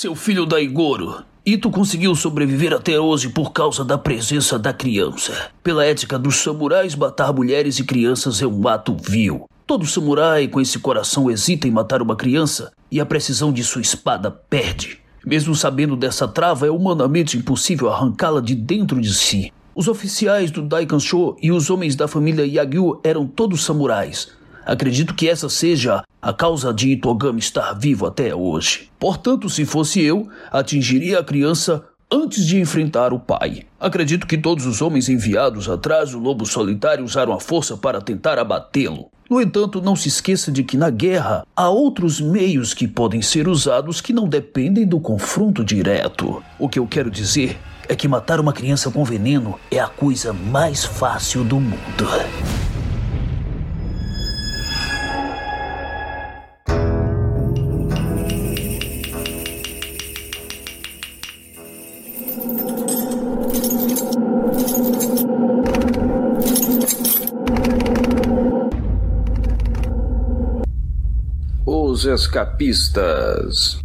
Seu filho Daigoro, Ito conseguiu sobreviver até hoje por causa da presença da criança. Pela ética dos samurais, matar mulheres e crianças é um ato vil. Todo samurai com esse coração hesita em matar uma criança e a precisão de sua espada perde. Mesmo sabendo dessa trava, é humanamente impossível arrancá-la de dentro de si. Os oficiais do Daikansho e os homens da família Yagyu eram todos samurais. Acredito que essa seja a causa de Itogami estar vivo até hoje. Portanto, se fosse eu, atingiria a criança antes de enfrentar o pai. Acredito que todos os homens enviados atrás do lobo solitário usaram a força para tentar abatê-lo. No entanto, não se esqueça de que na guerra há outros meios que podem ser usados que não dependem do confronto direto. O que eu quero dizer é que matar uma criança com veneno é a coisa mais fácil do mundo. Escapistas.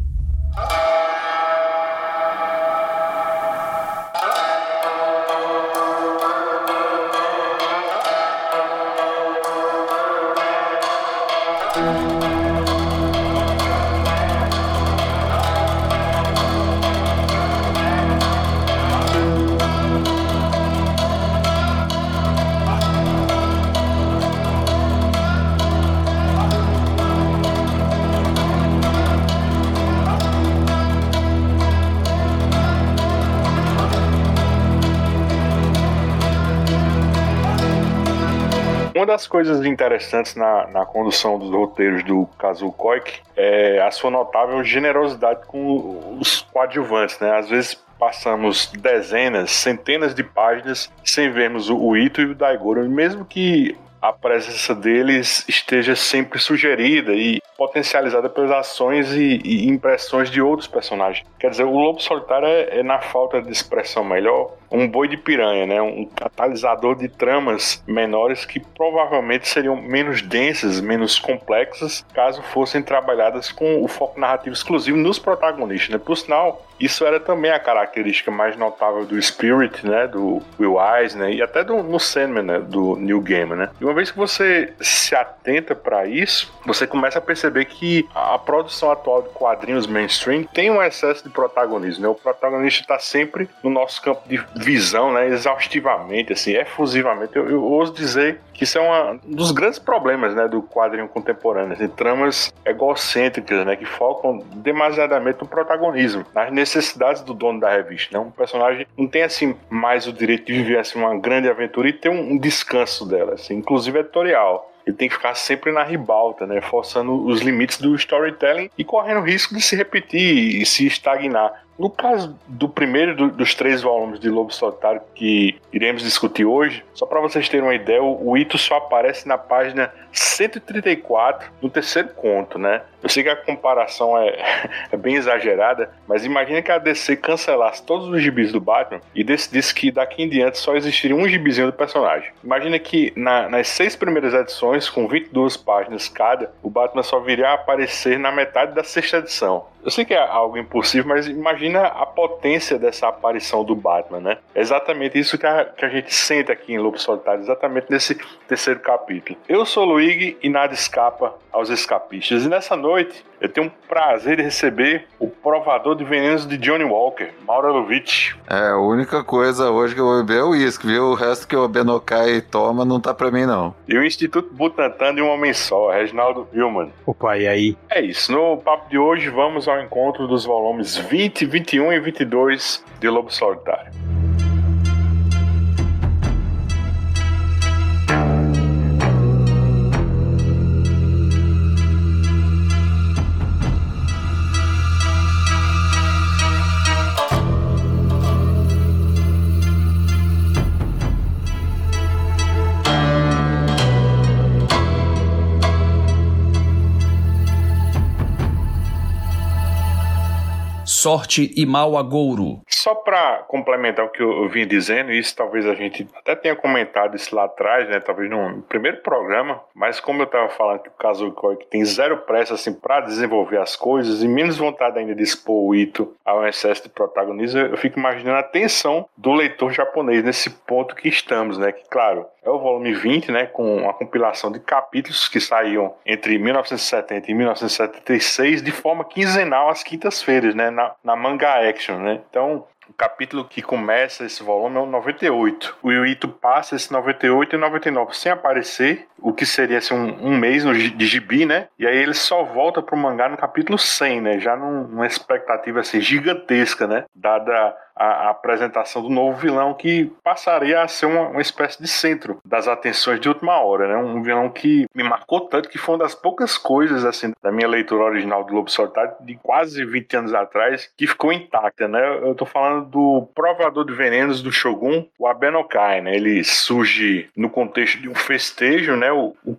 Coisas interessantes na, na condução dos roteiros do Kazuo Koike é a sua notável generosidade com os coadjuvantes, né? Às vezes passamos dezenas, centenas de páginas sem vermos o Ito e o Daigoro, mesmo que a presença deles esteja sempre sugerida e potencializada pelas ações e, e impressões de outros personagens. Quer dizer, o Lobo Solitário é, é, na falta de expressão melhor, um boi de piranha, né? um catalisador de tramas menores que provavelmente seriam menos densas, menos complexas, caso fossem trabalhadas com o foco narrativo exclusivo nos protagonistas. Né? Por sinal, isso era também a característica mais notável do Spirit, né, do Will Eisner né, e até do no Sandman, né, do New Game, né. E uma vez que você se atenta para isso, você começa a perceber que a produção atual de quadrinhos mainstream tem um excesso de protagonismo, né. O protagonista está sempre no nosso campo de visão, né, exaustivamente, assim, efusivamente. Eu, eu ouso dizer que isso é uma, um dos grandes problemas, né, do quadrinho contemporâneo, assim, tramas egocêntricas, né, que focam demasiadamente no protagonismo, nas necessidades do dono da revista. Né? Um personagem não tem assim mais o direito de viver assim, uma grande aventura e ter um, um descanso dela, assim, inclusive editorial ele tem que ficar sempre na ribalta, né? Forçando os limites do storytelling e correndo o risco de se repetir e se estagnar. No caso do primeiro do, dos três volumes de Lobo Solitário que iremos discutir hoje, só para vocês terem uma ideia, o, Ito só aparece na página 134 do terceiro conto, né? Eu sei que a comparação é, é bem exagerada, mas imagina que a DC cancelasse todos os gibis do Batman e decidisse que daqui em diante só existiria um gibizinho do personagem. Imagina que na, nas seis primeiras edições, com 22 páginas cada, o Batman só viria a aparecer na metade da sexta edição. Eu sei que é algo impossível, mas imagina a potência dessa aparição do Batman, né? É exatamente isso que a, que a gente sente aqui em Lobo Solitário, exatamente nesse terceiro capítulo. Eu sou Luigi e nada escapa aos escapistas. E nessa noite eu tenho um prazer de receber o provador de venenos de Johnny Walker, Mauro Lovitch. É, a única coisa hoje que eu vou beber é o uísque, viu? O resto que o Benokai toma não tá pra mim, não. E o Instituto Butantan de um homem só, Reginaldo Hillman. Opa, e aí? É isso. No papo de hoje vamos ao encontro dos volumes 20, 21 e 22 de Lobo Solitário. Sorte e Mau Agouro. Só para complementar o que eu, vim dizendo, isso talvez a gente até tenha comentado isso lá atrás, né? Talvez no primeiro programa, mas como eu estava falando que o Kazuo que tem zero pressa assim para desenvolver as coisas e menos vontade ainda de expor o Ito ao excesso de protagonismo, eu fico imaginando a tensão do leitor japonês nesse ponto que estamos, né? Que claro, é o volume 20, né, com a compilação de capítulos que saíam entre 1970 e 1976 de forma quinzenal às quintas-feiras, né, na, na Manga Action, né? Então, o capítulo que começa esse volume é o 98. O Yuito passa esse 98 e 99 sem aparecer, o que seria assim, um, um mês de gibi, né? E aí ele só volta pro mangá no capítulo 100, né? Já num, numa expectativa assim, gigantesca, né? Dada a, a, apresentação do novo vilão que passaria a ser uma, uma, espécie de centro das atenções de última hora, né? Um vilão que me marcou tanto que foi uma das poucas coisas assim da minha leitura original do Lobo Solitário de quase 20 anos atrás que ficou intacta, né? Eu tô falando do provador de venenos do Shogun, o Abenokai, né? Ele surge no contexto de um festejo, né? O, o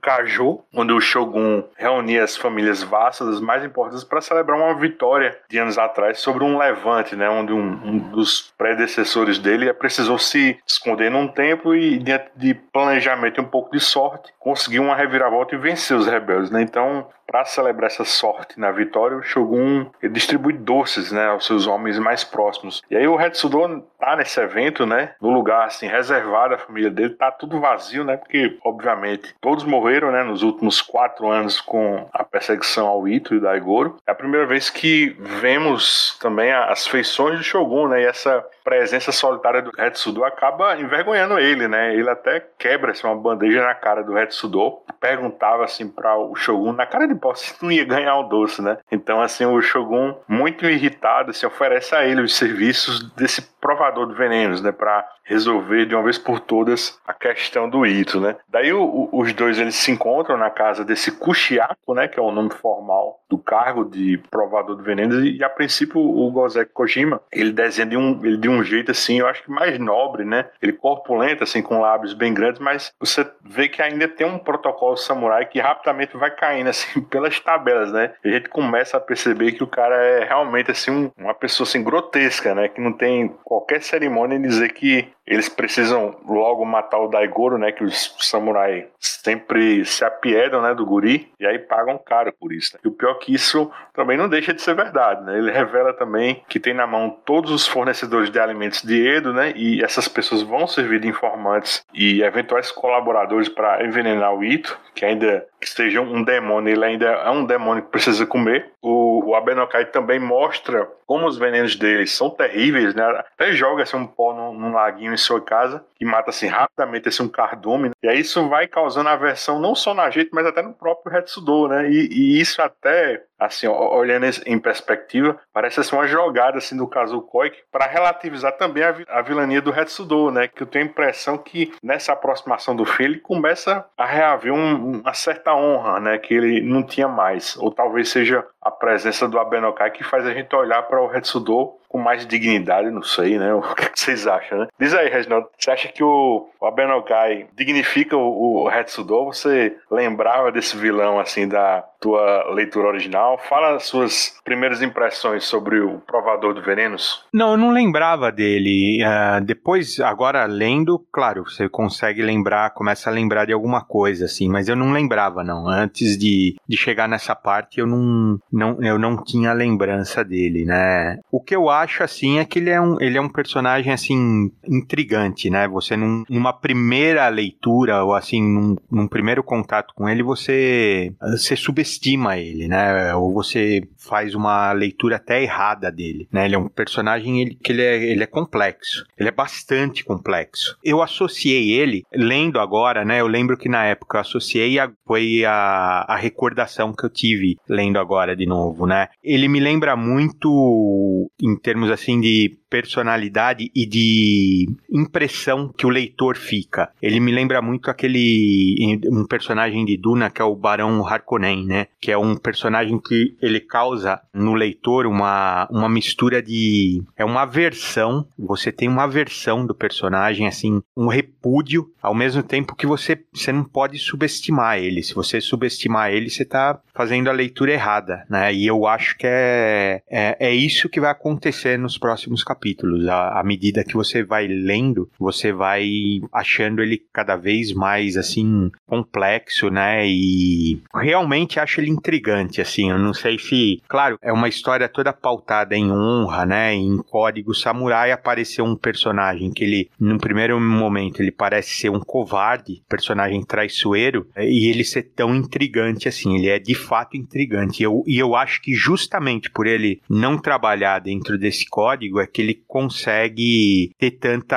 onde o Shogun reunia as famílias vastas mais importantes para celebrar uma vitória de anos atrás sobre um levante, né? Onde um, um dos dos predecessores dele, precisou se esconder num templo e, diante de planejamento e um pouco de sorte, conseguiu uma reviravolta e vencer os rebeldes. Né? Então, para celebrar essa sorte na vitória, o Shogun distribui doces né, aos seus homens mais próximos. E aí o Hetsudo tá nesse evento, né, no lugar assim reservado à família dele, tá tudo vazio, né, porque obviamente todos morreram, né, nos últimos quatro anos com a perseguição ao Ito e Daigoro. É a primeira vez que vemos também as feições do Shogun, né, e essa presença solitária do Hetsudo acaba envergonhando ele, né? Ele até quebra assim, uma bandeja na cara do Hetsudo, perguntava assim para o Shogun na cara de pau se não ia ganhar o doce, né? Então assim o Shogun muito irritado se assim, oferece a ele os serviços desse provador de venenos, né, para resolver de uma vez por todas a questão do Ito, né? Daí o, o, os dois eles se encontram na casa desse Kushiako, né, que é o nome formal do cargo de provador de venenos e a princípio o Gozek Kojima, ele desenha de um, ele de um jeito assim, eu acho que mais nobre, né? Ele corpulento assim com lábios bem grandes, mas você vê que ainda tem um protocolo samurai que rapidamente vai caindo assim pelas tabelas, né? E a gente começa a perceber que o cara é realmente assim um, uma pessoa assim grotesca, né, que não tem qualquer cerimônia em dizer que eles precisam logo matar o Daigoro, né? Que os samurais sempre se apiedam, né? Do guri e aí pagam caro por isso. Né? E o pior é que isso também não deixa de ser verdade, né? Ele revela também que tem na mão todos os fornecedores de alimentos de Edo, né? E essas pessoas vão servir de informantes e eventuais colaboradores para envenenar o Ito, que ainda que seja um demônio, ele ainda é um demônio que precisa comer. O, o Abenokai também mostra como os venenos deles são terríveis, né? Até joga assim, um pó num, num laguinho em sua casa que mata assim rapidamente esse um cardume. Né? E aí isso vai causando aversão não só na gente, mas até no próprio Hetsudo, né? E, e isso até assim, olhando em perspectiva, parece assim uma jogada assim do Kazuo Koike para relativizar também a, a vilania do Hetsudo, né? Que eu tenho a impressão que nessa aproximação do filho ele começa a reaver um, uma certa honra, né? Que ele não tinha mais, ou talvez seja a presença do Abenokai que faz a gente olhar para o Hetsudo com mais dignidade, não sei, né? O que vocês acham, né? Diz aí, Reginaldo, você acha que o, o dignifica o, o Hetsudo? Você lembrava desse vilão, assim, da tua leitura original? Fala as suas primeiras impressões sobre o Provador de Venenos. Não, eu não lembrava dele. Uh, depois, agora lendo, claro, você consegue lembrar, começa a lembrar de alguma coisa, assim, mas eu não lembrava, não. Antes de, de chegar nessa parte, eu não, não, eu não tinha lembrança dele, né? O que eu acho acho assim é que ele é um, ele é um personagem assim intrigante, né? Você num, numa primeira leitura ou assim num, num, primeiro contato com ele você você subestima ele, né? Ou você faz uma leitura até errada dele, né? Ele é um personagem ele, que ele é, ele é complexo, ele é bastante complexo. Eu associei ele lendo agora, né? Eu lembro que na época eu associei a, foi a, a recordação que eu tive lendo agora de novo, né? Ele me lembra muito em termos assim de personalidade e de impressão que o leitor fica. Ele me lembra muito aquele um personagem de Duna que é o Barão Harkonnen, né? Que é um personagem que ele causa no leitor uma, uma mistura de. É uma aversão. Você tem uma aversão do personagem, assim, um repúdio, ao mesmo tempo que você, você não pode subestimar ele. Se você subestimar ele, você está fazendo a leitura errada, né? E eu acho que é, é, é isso que vai acontecer nos próximos capítulos. À, à medida que você vai lendo, você vai achando ele cada vez mais, assim, complexo, né? E realmente acho ele intrigante, assim. Eu não sei se. Claro, é uma história toda pautada em honra, né? Em código samurai. Apareceu um personagem que ele, num primeiro momento, ele parece ser um covarde, personagem traiçoeiro, e ele ser tão intrigante assim. Ele é de fato intrigante. E eu, e eu acho que justamente por ele não trabalhar dentro desse código é que ele consegue ter tanta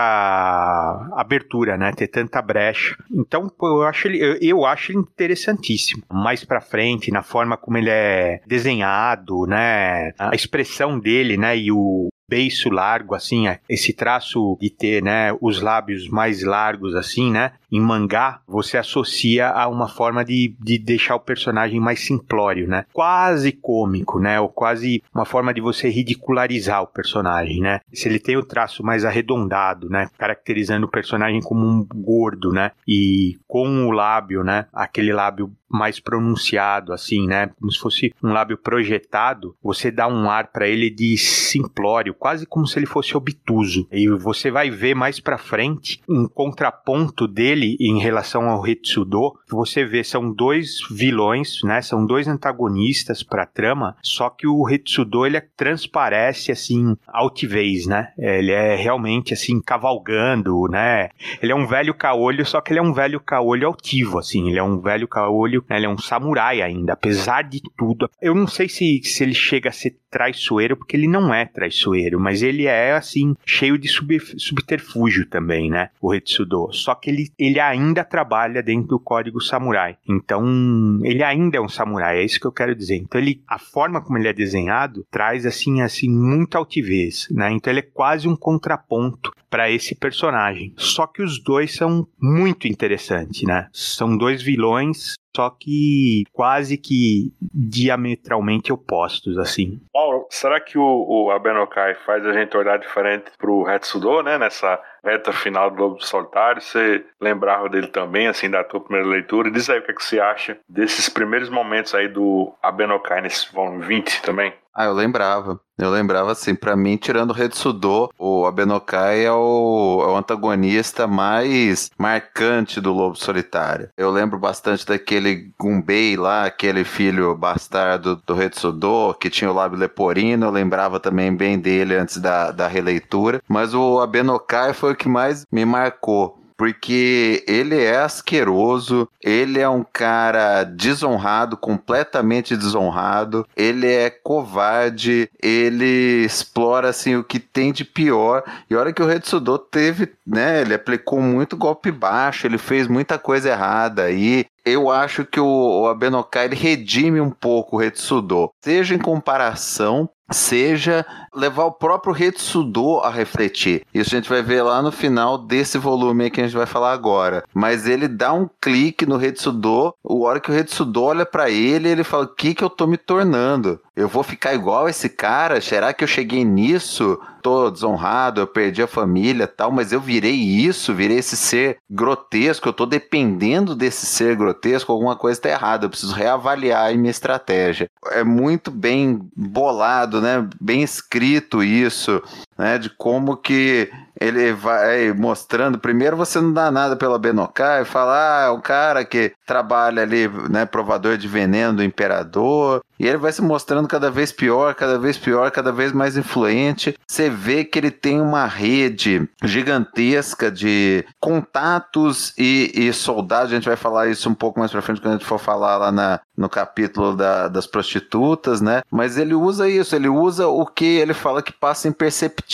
abertura, né? Ter tanta brecha. Então, eu acho ele, eu, eu acho ele interessantíssimo. Mais para frente, na forma como ele é desenhado, né? A expressão dele, né? E o, beiço largo, assim, esse traço de ter, né, os lábios mais largos, assim, né, em mangá, você associa a uma forma de, de deixar o personagem mais simplório, né, quase cômico, né, ou quase uma forma de você ridicularizar o personagem, né. Se ele tem o traço mais arredondado, né, caracterizando o personagem como um gordo, né, e com o lábio, né, aquele lábio mais pronunciado, assim, né? Como se fosse um lábio projetado, você dá um ar para ele de simplório, quase como se ele fosse obtuso. E você vai ver mais para frente um contraponto dele em relação ao Retsudo. Você vê são dois vilões, né? São dois antagonistas para trama, só que o Retsudo ele transparece assim altivez, né? Ele é realmente assim cavalgando, né? Ele é um velho caolho, só que ele é um velho caolho altivo, assim. Ele é um velho caolho né? Ele é um samurai ainda, apesar de tudo. Eu não sei se, se ele chega a ser traiçoeiro, porque ele não é traiçoeiro, mas ele é, assim, cheio de sub, subterfúgio também, né? O Retsudo. Só que ele, ele ainda trabalha dentro do código samurai. Então, ele ainda é um samurai, é isso que eu quero dizer. Então, ele, a forma como ele é desenhado traz, assim, assim, muita altivez, né? Então, ele é quase um contraponto para esse personagem. Só que os dois são muito interessantes, né? São dois vilões só que quase que diametralmente opostos, assim. Paulo, será que o, o Abenokai faz a gente olhar diferente pro Retsudo, né, nessa reta final do Lobo Solitário? Você lembrava dele também, assim, da tua primeira leitura? Diz aí o que, é que você acha desses primeiros momentos aí do Abenokai nesse volume 20 também? Ah, eu lembrava. Eu lembrava assim, para mim, tirando o Retsudo, o Abenokai é o, é o antagonista mais marcante do Lobo Solitário. Eu lembro bastante daquele Gumbei lá, aquele filho bastardo do Retsudo, que tinha o lábio leporino, eu lembrava também bem dele antes da, da releitura. Mas o Abenokai foi o que mais me marcou porque ele é asqueroso, ele é um cara desonrado, completamente desonrado, ele é covarde, ele explora assim o que tem de pior. E olha que o Retsudo teve, né, ele aplicou muito golpe baixo, ele fez muita coisa errada aí. Eu acho que o, o Abenokai ele redime um pouco o Retsudo, seja em comparação seja levar o próprio Retsudo a refletir. Isso a gente vai ver lá no final desse volume que a gente vai falar agora. Mas ele dá um clique no Retsudo, o hora que o Retsudo olha para ele, ele fala: "O que que eu tô me tornando? Eu vou ficar igual esse cara? Será que eu cheguei nisso? Tô desonrado, eu perdi a família, tal, mas eu virei isso, virei esse ser grotesco, eu tô dependendo desse ser grotesco, alguma coisa tá errada, eu preciso reavaliar a minha estratégia". É muito bem bolado, né? Bem escrito isso né, de como que ele vai mostrando. Primeiro, você não dá nada pela Benokai, fala, ah, é um cara que trabalha ali, né, provador de veneno do imperador. E ele vai se mostrando cada vez pior, cada vez pior, cada vez mais influente. Você vê que ele tem uma rede gigantesca de contatos e, e soldados. A gente vai falar isso um pouco mais pra frente quando a gente for falar lá na, no capítulo da, das prostitutas, né? Mas ele usa isso, ele usa o que ele fala que passa imperceptível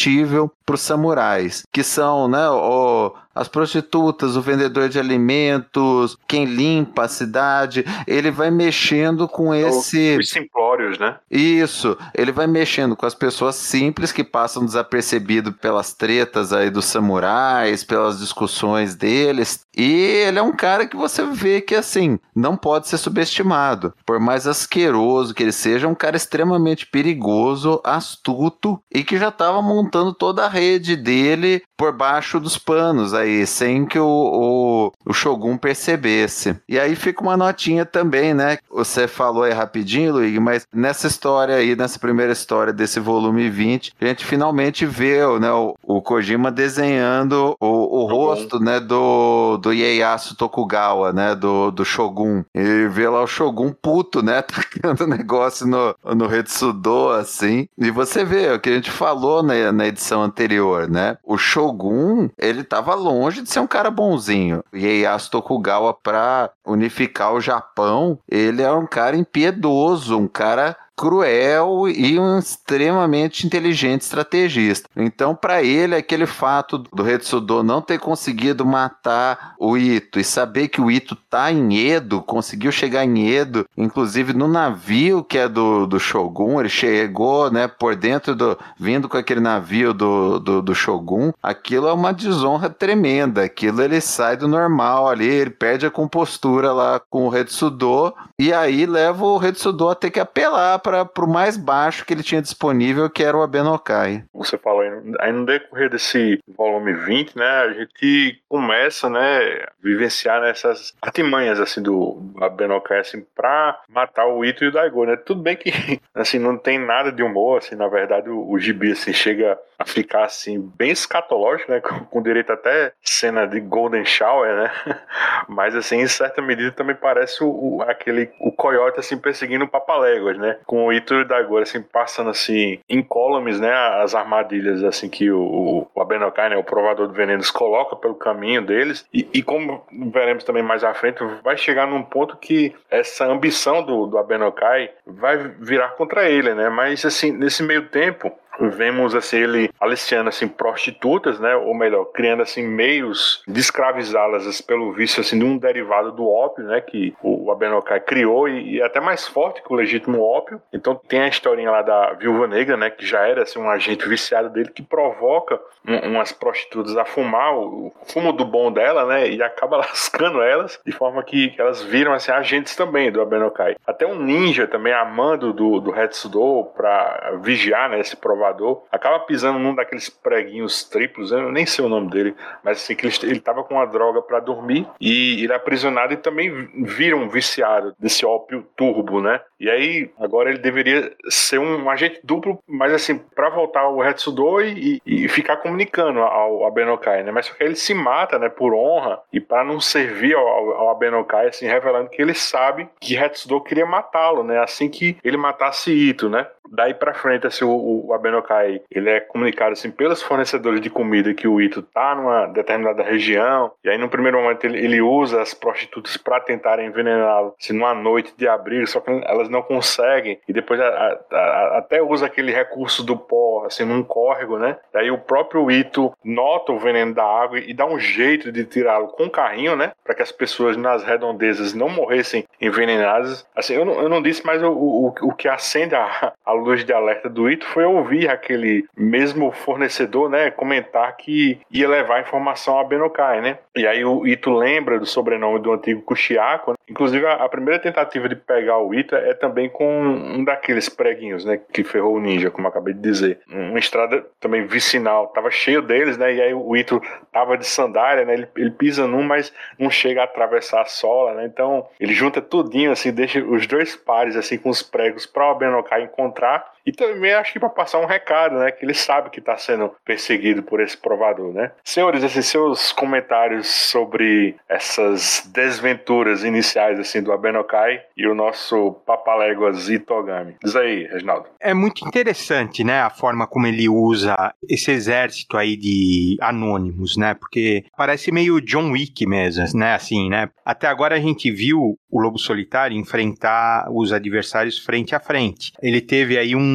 para os samurais, que são, né, o, as prostitutas, o vendedor de alimentos, quem limpa a cidade, ele vai mexendo com esse. Os simplórios, né? Isso, ele vai mexendo com as pessoas simples que passam desapercebido pelas tretas aí dos samurais, pelas discussões deles. E ele é um cara que você vê que, assim, não pode ser subestimado. Por mais asqueroso que ele seja, é um cara extremamente perigoso, astuto e que já estava montando toda a rede dele por baixo dos panos aí, sem que o, o, o, Shogun percebesse. E aí fica uma notinha também, né? Você falou aí rapidinho, Luigi, mas nessa história aí, nessa primeira história desse volume 20, a gente finalmente vê né, o, o Kojima desenhando o, o rosto né, do, do Ieyasu Tokugawa, né? Do, do Shogun. E vê lá o Shogun puto, né? Tacando negócio no, no Retsudo, assim. E você vê o que a gente falou na, na edição anterior, né? O Shogun, ele tava longe de ser um cara bonzinho. Ieyasu Tokugawa, pra unificar o Japão, ele é um cara impiedoso, um cara cruel e um extremamente inteligente estrategista. Então, para ele, aquele fato do Retsudo não ter conseguido matar o Ito e saber que o Ito tá em Edo, conseguiu chegar em Edo, inclusive no navio que é do, do Shogun, ele chegou, né, por dentro do. vindo com aquele navio do, do, do Shogun, aquilo é uma desonra tremenda. Aquilo ele sai do normal ali, ele perde a compostura lá com o Retsudo e aí leva o Retsudo a ter que apelar para o mais baixo que ele tinha disponível, que era o Abenokai. Você falou aí, no decorrer desse volume 20, né, a gente começa, né, a vivenciar nessas artimanhas, assim, do Abenokai, assim, pra matar o Ito e o Daigo, né? Tudo bem que, assim, não tem nada de humor, assim, na verdade o, o gibi, assim, chega a ficar, assim, bem escatológico, né, com, com direito até cena de Golden Shower, né? Mas, assim, em certa medida também parece o, o aquele, o coiote, assim, perseguindo o Papaléguas, né? Com o Ito e Daigoro, assim, passando assim, incólumes, né, as armadilhas, assim, que o, o Abenokai, né, o provador de venenos, coloca pelo caminho deles, e, e, como veremos também mais à frente, vai chegar num ponto que essa ambição do, do Abenokai vai virar contra ele, né, mas, assim, nesse meio tempo, vemos assim ele aliciando assim prostitutas, né, ou melhor, criando assim meios de escravizá-las assim, pelo vício assim de um derivado do ópio, né, que o Abenokai criou e, e, até mais forte que o legítimo ópio. Então tem a historinha lá da Viúva Negra, né, que já era assim um agente viciado dele que provoca um, umas prostitutas a fumar o, o, fumo do bom dela, né, e acaba lascando elas de forma que elas viram assim agentes também do Abenokai. Até um ninja também amando do do Hetsudo para vigiar, né, esse provável acaba pisando num daqueles preguinhos triplos, eu nem sei o nome dele, mas assim, que ele, ele tava com uma droga para dormir e ele é aprisionado e também vira um viciado desse ópio turbo, né? E aí, agora ele deveria ser um agente duplo, mas assim, para voltar ao Retsudo e, e, ficar comunicando ao Abenokai, né? Mas só que ele se mata, né, por honra e para não servir ao, ao Abenokai, assim, revelando que ele sabe que Retsudo queria matá-lo, né? Assim que ele matasse Ito, né? Daí para frente, assim, o, o Abenokai, ele é comunicado, assim, pelos fornecedores de comida que o Ito tá numa determinada região, e aí no primeiro momento ele, ele usa as prostitutas para tentarem envenená-lo, assim, numa noite de abril, só que elas não conseguem, e depois a, a, a, até usa aquele recurso do pó, assim, num córrego, né? Daí o próprio Ito nota o veneno da água e dá um jeito de tirá-lo com carrinho, né? Para que as pessoas nas redondezas não morressem envenenadas. Assim, eu não, eu não disse, mas o, o, o que acende a, a luz de alerta do Ito foi ouvir aquele mesmo fornecedor, né, comentar que ia levar informação a Benokai, né? E aí o Ito lembra do sobrenome do antigo Kushiako, né? inclusive a, a, primeira tentativa de pegar o Ito é também com um daqueles preguinhos, né, que ferrou o ninja, como acabei de dizer. Uma estrada também vicinal, tava cheio deles, né? E aí o Ito tava de sandália, né? Ele, ele pisa num, mas não chega a atravessar a sola, né? Então ele junta tudinho assim, deixa os dois pares assim com os pregos para o Benokai encontrar e também acho que para passar um recado, né? Que ele sabe que está sendo perseguido por esse provador, né? Senhores, esses seus comentários sobre essas desventuras iniciais assim do Abenokai e o nosso Papaléguas Itogami. Diz aí, Reginaldo. É muito interessante, né? A forma como ele usa esse exército aí de anônimos, né? Porque parece meio John Wick mesmo, né? Assim, né? Até agora a gente viu o Lobo Solitário enfrentar os adversários frente a frente. Ele teve aí um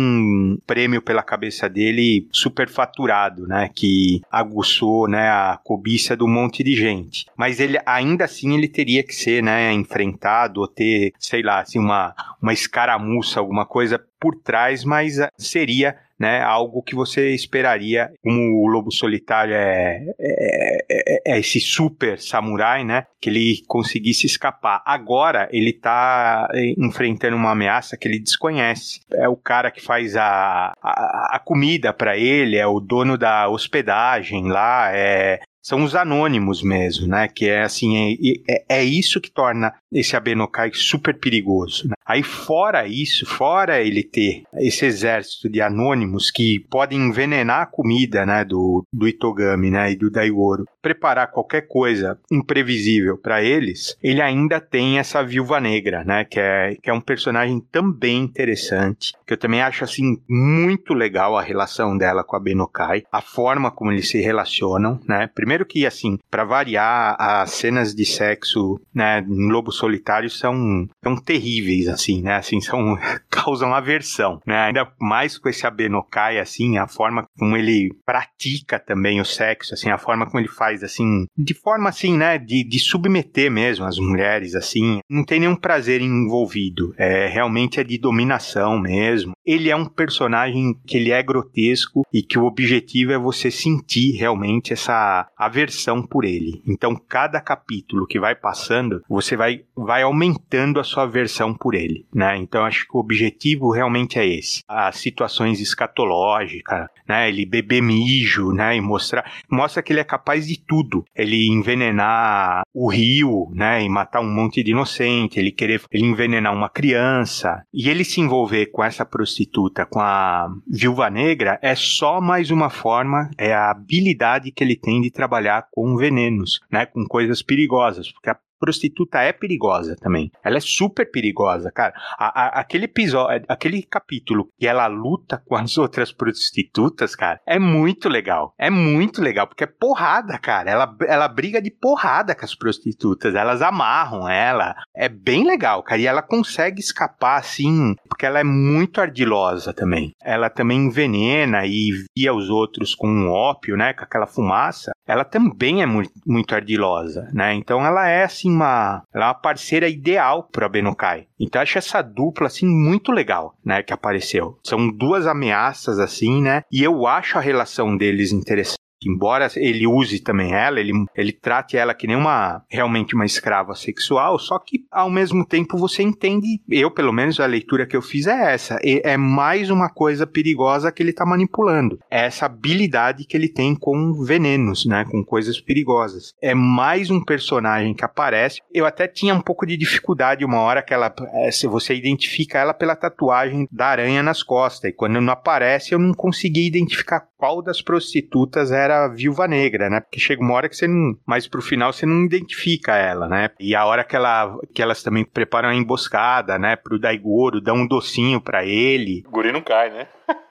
prêmio pela cabeça dele superfaturado, né, que aguçou, né, a cobiça do monte de gente. Mas ele ainda assim ele teria que ser, né, enfrentado ou ter, sei lá, assim uma uma escaramuça, alguma coisa por trás, mas eh, seria né, algo que você esperaria, como o Lobo Solitário é, é, é, é, esse super samurai, né, que ele conseguisse escapar. Agora ele está eh, enfrentando uma ameaça que ele desconhece. É o cara que faz a, a, a comida para ele, é o dono da hospedagem lá, é são os anônimos mesmo, né? Que é assim, é, é, é isso que torna esse Abenokai super perigoso. Né? Aí fora isso, fora ele ter esse exército de anônimos que podem envenenar a comida, né, do, do Itogami, né, e do Daigoro, preparar qualquer coisa imprevisível para eles, ele ainda tem essa viúva negra, né, que é, que é um personagem também interessante, que eu também acho assim muito legal a relação dela com a Benokai, a forma como eles se relacionam, né? Primeiro que assim, para variar, as cenas de sexo, né, em Lobo Solitário são, são terríveis assim, né? Assim, são causam aversão, né? Ainda mais com esse Abenokai assim, a forma como ele pratica também o sexo, assim, a forma como ele faz assim, de forma assim, né, de, de submeter mesmo as mulheres assim, não tem nenhum prazer envolvido. É realmente é de dominação mesmo. Ele é um personagem que ele é grotesco e que o objetivo é você sentir realmente essa aversão por ele. Então, cada capítulo que vai passando, você vai vai aumentando a sua aversão por ele, né? Então acho que o objetivo realmente é esse. As situações escatológicas, né? Ele beber mijo, né? E mostrar, mostra que ele é capaz de tudo. Ele envenenar o rio, né? E matar um monte de inocente. Ele querer, ele envenenar uma criança e ele se envolver com essa prostituta, com a viúva negra, é só mais uma forma, é a habilidade que ele tem de trabalhar com venenos, né? Com coisas perigosas, porque a prostituta é perigosa também. Ela é super perigosa, cara. A, a, aquele episódio, aquele capítulo que ela luta com as outras prostitutas, cara, é muito legal. É muito legal, porque é porrada, cara. Ela, ela briga de porrada com as prostitutas. Elas amarram ela. É bem legal, cara. E ela consegue escapar assim, porque ela é muito ardilosa também. Ela também envenena e via os outros com um ópio, né? Com aquela fumaça. Ela também é muito, muito ardilosa, né? Então ela é assim uma, ela é uma parceira ideal para Benokai. Então acho essa dupla assim muito legal, né, que apareceu. São duas ameaças assim, né? E eu acho a relação deles interessante embora ele use também ela, ele, ele trate ela que nem uma realmente uma escrava sexual, só que ao mesmo tempo você entende, eu pelo menos a leitura que eu fiz é essa, é mais uma coisa perigosa que ele está manipulando, é essa habilidade que ele tem com venenos, né, com coisas perigosas. É mais um personagem que aparece. Eu até tinha um pouco de dificuldade uma hora que ela, é, se você identifica ela pela tatuagem da aranha nas costas e quando não aparece eu não consegui identificar qual das prostitutas era era viúva negra, né? Porque chega uma hora que você não. Mais pro final você não identifica ela, né? E a hora que, ela, que elas também preparam a emboscada, né? Pro Daigoro, dão um docinho para ele. O guri não cai, né?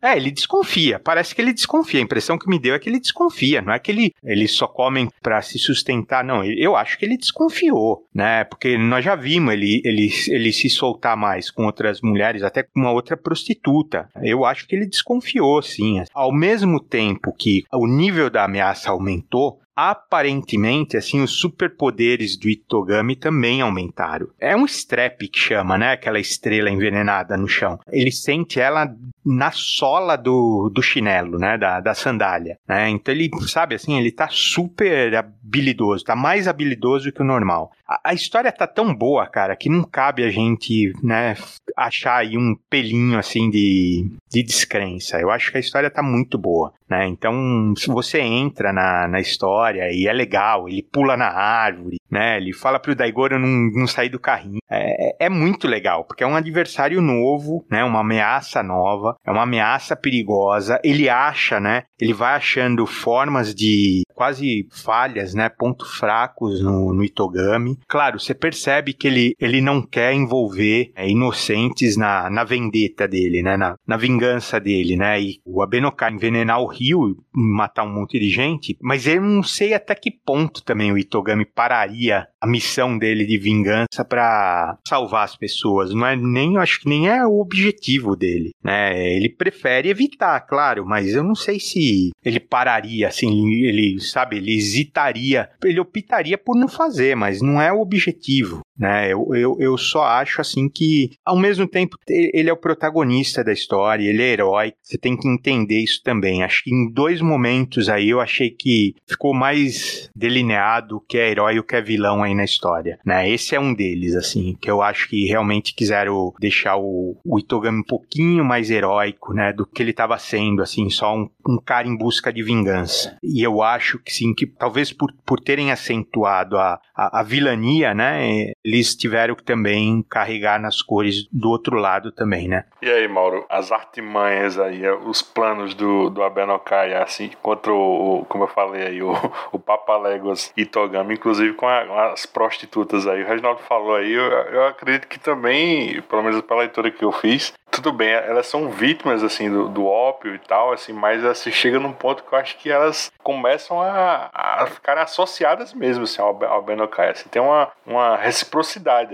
É, ele desconfia. Parece que ele desconfia. A impressão que me deu é que ele desconfia. Não é que ele, eles só comem para se sustentar, não. Eu acho que ele desconfiou, né? Porque nós já vimos ele, ele, ele se soltar mais com outras mulheres, até com uma outra prostituta. Eu acho que ele desconfiou, sim. Ao mesmo tempo que o nível da ameaça aumentou, aparentemente, assim, os superpoderes do Itogami também aumentaram. É um strap que chama, né? Aquela estrela envenenada no chão. Ele sente ela na sola do, do chinelo, né? Da, da sandália, né? Então ele, sabe assim, ele tá super habilidoso, tá mais habilidoso que o normal. A, a história tá tão boa, cara, que não cabe a gente, né, achar aí um pelinho, assim, de, de descrença. Eu acho que a história tá muito boa, né? Então, se você entra na, na história, e é legal. Ele pula na árvore, né? Ele fala pro Daigoro não, não sair do carrinho. É, é, é muito legal, porque é um adversário novo, né? Uma ameaça nova, é uma ameaça perigosa. Ele acha, né? Ele vai achando formas de quase falhas, né? Pontos fracos no, no Itogami. Claro, você percebe que ele, ele não quer envolver é, na, na dele, né? Na, na vingança dele, né? E o Abenokai envenenar o rio, matar um monte de gente, mas eu não sei até que ponto também o Itogami pararia a missão dele de vingança para salvar as pessoas. Não é nem, acho que nem é o objetivo dele, né? Ele prefere evitar, claro, mas eu não sei se ele pararia assim, ele, sabe, ele hesitaria, ele optaria por não fazer, mas não é o objetivo. Né? Eu, eu, eu só acho assim que, ao mesmo tempo, ele é o protagonista da história, ele é herói. Você tem que entender isso também. Acho que em dois momentos aí eu achei que ficou mais delineado o que é herói e o que é vilão aí na história. Né? Esse é um deles, assim, que eu acho que realmente quiseram deixar o, o Itogami um pouquinho mais heróico, né? Do que ele estava sendo, assim, só um, um cara em busca de vingança. E eu acho que sim, que talvez por, por terem acentuado a, a, a vilania, né? Eles tiveram que também carregar nas cores do outro lado também, né? E aí, Mauro, as artimanhas aí, os planos do, do Abenokai, assim, contra o, como eu falei aí, o, o Papaléguas e Togami, inclusive com, a, as prostitutas aí. O Reginaldo falou aí, eu, eu acredito que também, pelo menos pela leitura que eu fiz, tudo bem, elas são vítimas, assim, do, do ópio e tal, assim, mas assim, chega num ponto que eu acho que elas começam a, a ficar associadas mesmo, assim, ao, ao Benokai, assim, tem uma, uma reciprocidade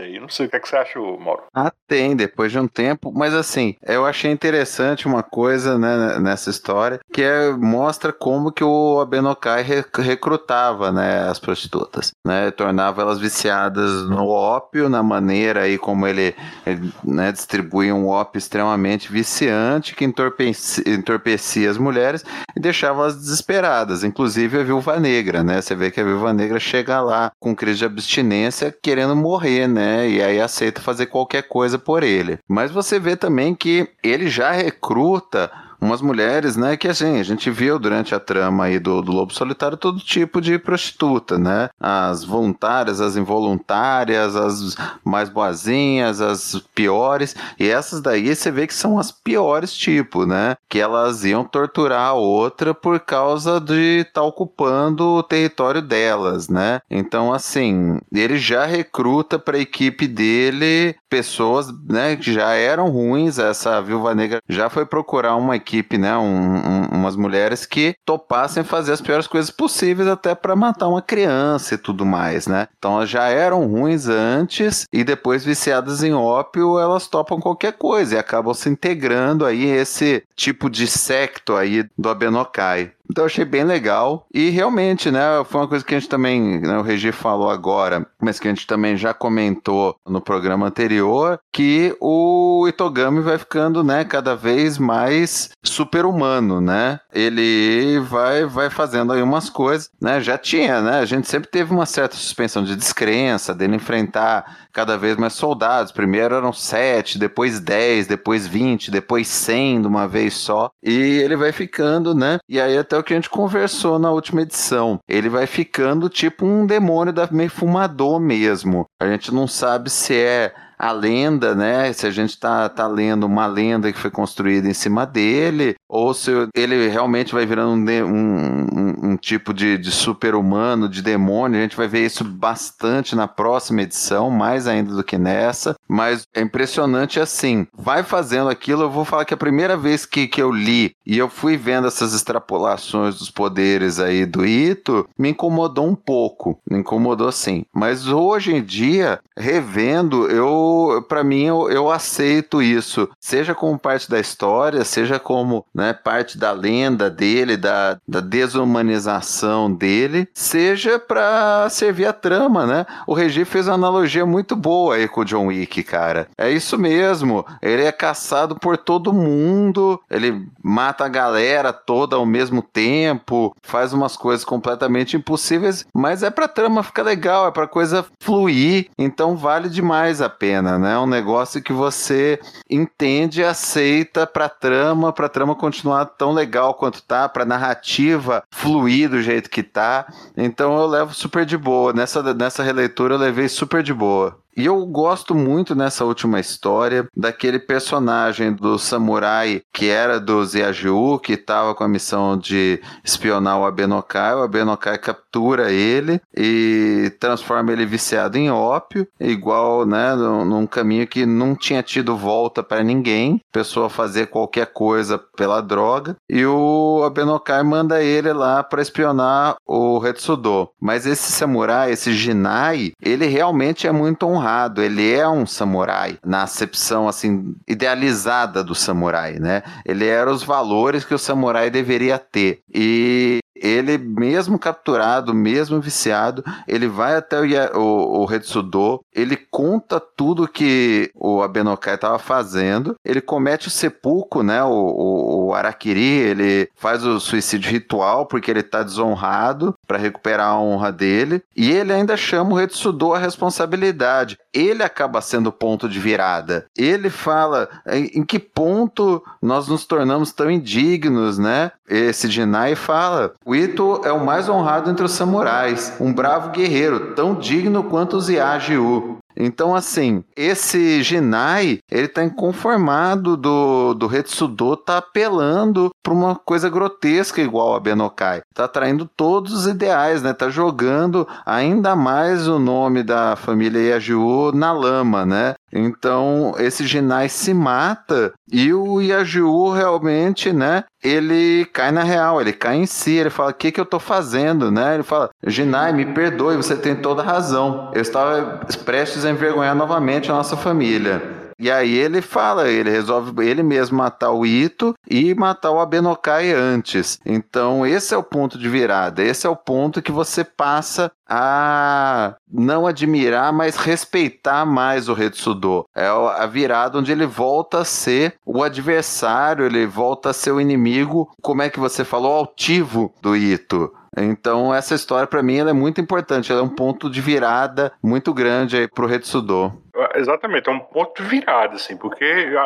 aí, não sei o que, é que você acha, Mauro? Ah, tem, depois de um tempo, mas assim, eu achei interessante uma coisa, né, nessa história, que é, mostra como que o Abenokai recrutava, né, as prostitutas, né, tornava elas viciadas no ópio, na maneira aí como ele, ele né, distribuía um ópio extremamente viciante que entorpecia, entorpecia as mulheres e deixava elas desesperadas, inclusive a viúva negra, né? Você vê que a viúva negra chega lá com crise de abstinência querendo morrer, né? E aí aceita fazer qualquer coisa por ele. Mas você vê também que ele já recruta umas mulheres, né, que assim, a gente viu durante a trama aí do, do Lobo Solitário todo tipo de prostituta, né? As voluntárias, as involuntárias, as mais boazinhas, as piores. E essas daí você vê que são as piores tipo, né? Que elas iam torturar a outra por causa de estar tá ocupando o território delas, né? Então, assim, ele já recruta para a equipe dele pessoas, né, que já eram ruins. Essa viúva negra já foi procurar uma equipe equipe, né? Um, um, umas mulheres que topassem fazer as piores coisas possíveis até para matar uma criança e tudo mais, né? Então elas já eram ruins antes e depois viciadas em ópio, elas topam qualquer coisa e acabam se integrando aí esse tipo de secto aí do Abenokai. Então eu achei bem legal. E realmente, né, foi uma coisa que a gente também, né, o Regi falou agora, mas que a gente também já comentou no programa anterior, que o Itogami vai ficando, né, cada vez mais super-humano, né? Ele vai vai fazendo aí umas coisas, né? Já tinha, né? A gente sempre teve uma certa suspensão de descrença dele enfrentar cada vez mais soldados. Primeiro eram sete, depois dez, depois vinte, depois cem de uma vez só. E ele vai ficando, né? E aí até o que a gente conversou na última edição. Ele vai ficando tipo um demônio da meio fumador mesmo. A gente não sabe se é a lenda, né? Se a gente está tá lendo uma lenda que foi construída em cima dele, ou se ele realmente vai virando um, um, um, tipo de, de super-humano, de demônio. A gente vai ver isso bastante na próxima edição, mais ainda do que nessa. Mas é impressionante assim. Vai fazendo aquilo. Eu vou falar que a primeira vez que, que eu li e eu fui vendo essas extrapolações dos poderes aí do Ito, me incomodou um pouco. Me incomodou sim. Mas hoje em dia, revendo, eu, para mim, eu, eu aceito isso. Seja como parte da história, seja como né, parte da lenda dele, da, da desumanização dele, seja para servir a trama, né? O Regi fez uma analogia muito boa aí com o John Wick, cara. É isso mesmo. Ele é caçado por todo mundo, ele mata a galera toda ao mesmo tempo, faz umas coisas completamente impossíveis, mas é pra trama ficar legal, é pra coisa fluir, então vale demais a pena, né? É um negócio que você entende e aceita pra trama, pra trama continuar tão legal quanto tá, pra narrativa fluir do jeito que tá. Então eu levo super de boa. Nessa, nessa releitura eu levei super de boa. E eu gosto muito nessa última história daquele personagem do samurai que era do Ziajiu, que estava com a missão de espionar o Abenokai. O Abenokai captura ele e transforma ele viciado em ópio, igual, né, num caminho que não tinha tido volta para ninguém, pessoa fazer qualquer coisa pela droga. E o Abenokai manda ele lá para espionar o Retsudo. Mas esse samurai, esse Jinai, ele realmente é muito honrado. Ele é um samurai na acepção assim idealizada do samurai, né? Ele era os valores que o samurai deveria ter. E ele, mesmo capturado, mesmo viciado, ele vai até o, o, o Retsudo, ele conta tudo que o Abenokai estava fazendo, ele comete o sepulcro, né, o, o, o, Arakiri, ele faz o suicídio ritual porque ele está desonrado para recuperar a honra dele, e ele ainda chama o Retsudo a responsabilidade. Ele acaba sendo o ponto de virada. Ele fala em, que ponto nós nos tornamos tão indignos, né? Esse Jinai fala: o Ito é o mais honrado entre os samurais, um bravo guerreiro, tão digno quanto o Ziajiu. Então, assim, esse Jinai, ele tá inconformado do, do Retsudo tá apelando para uma coisa grotesca igual a Benokai. Tá traindo todos os ideais, né? Tá jogando ainda mais o nome da família Yajiu na lama, né? Então, esse Jinai se mata e o Yajiu realmente, né? Ele cai na real, ele cai em si, ele fala: O que, que eu tô fazendo, né? Ele fala: Jinai, me perdoe, você tem toda razão. Eu estava prestes a envergonhar novamente a nossa família. E aí ele fala, ele resolve ele mesmo matar o Ito e matar o Abenokai antes. Então esse é o ponto de virada, esse é o ponto que você passa a não admirar, mas respeitar mais o Retsudo. É a virada onde ele volta a ser o adversário, ele volta a ser o inimigo, como é que você falou, altivo do Ito. Então essa história para mim é muito importante, ela é um ponto de virada muito grande aí pro Retsudo. Exatamente, é um ponto de virada, assim, porque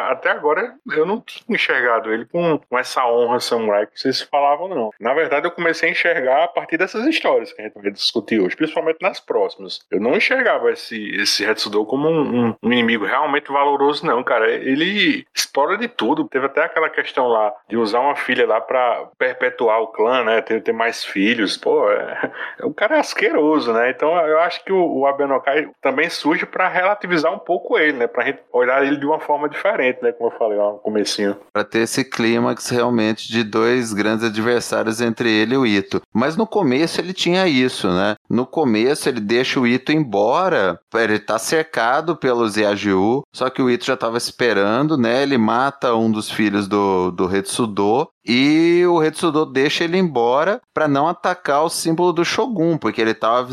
até agora eu não tinha enxergado ele com, com essa honra samurai que vocês falavam, não. Na verdade, eu comecei a enxergar a partir dessas histórias que a gente vai discutir hoje, principalmente nas próximas. Eu não enxergava esse, esse Hetsudo como um, um, um, inimigo realmente valoroso, não, cara. Ele explora de tudo. Teve até aquela questão lá de usar uma filha lá para perpetuar o clã, né? Ter, ter mais filhos. Pô, é, o cara é asqueroso, né? Então eu acho que o, o Abenokai também surge para relativizar um pouco ele, né? Pra gente olhar ele de uma forma diferente, né? Como eu falei lá no comecinho. Pra ter esse clímax realmente de dois grandes adversários entre ele e o Ito. Mas no começo ele tinha isso, né? No começo ele deixa o Ito embora. Ele tá cercado pelos Yajiu, só que o Ito já tava esperando, né? Ele mata um dos filhos do, do Retsudo e o Retsudo deixa ele embora para não atacar o símbolo do Shogun, porque ele estava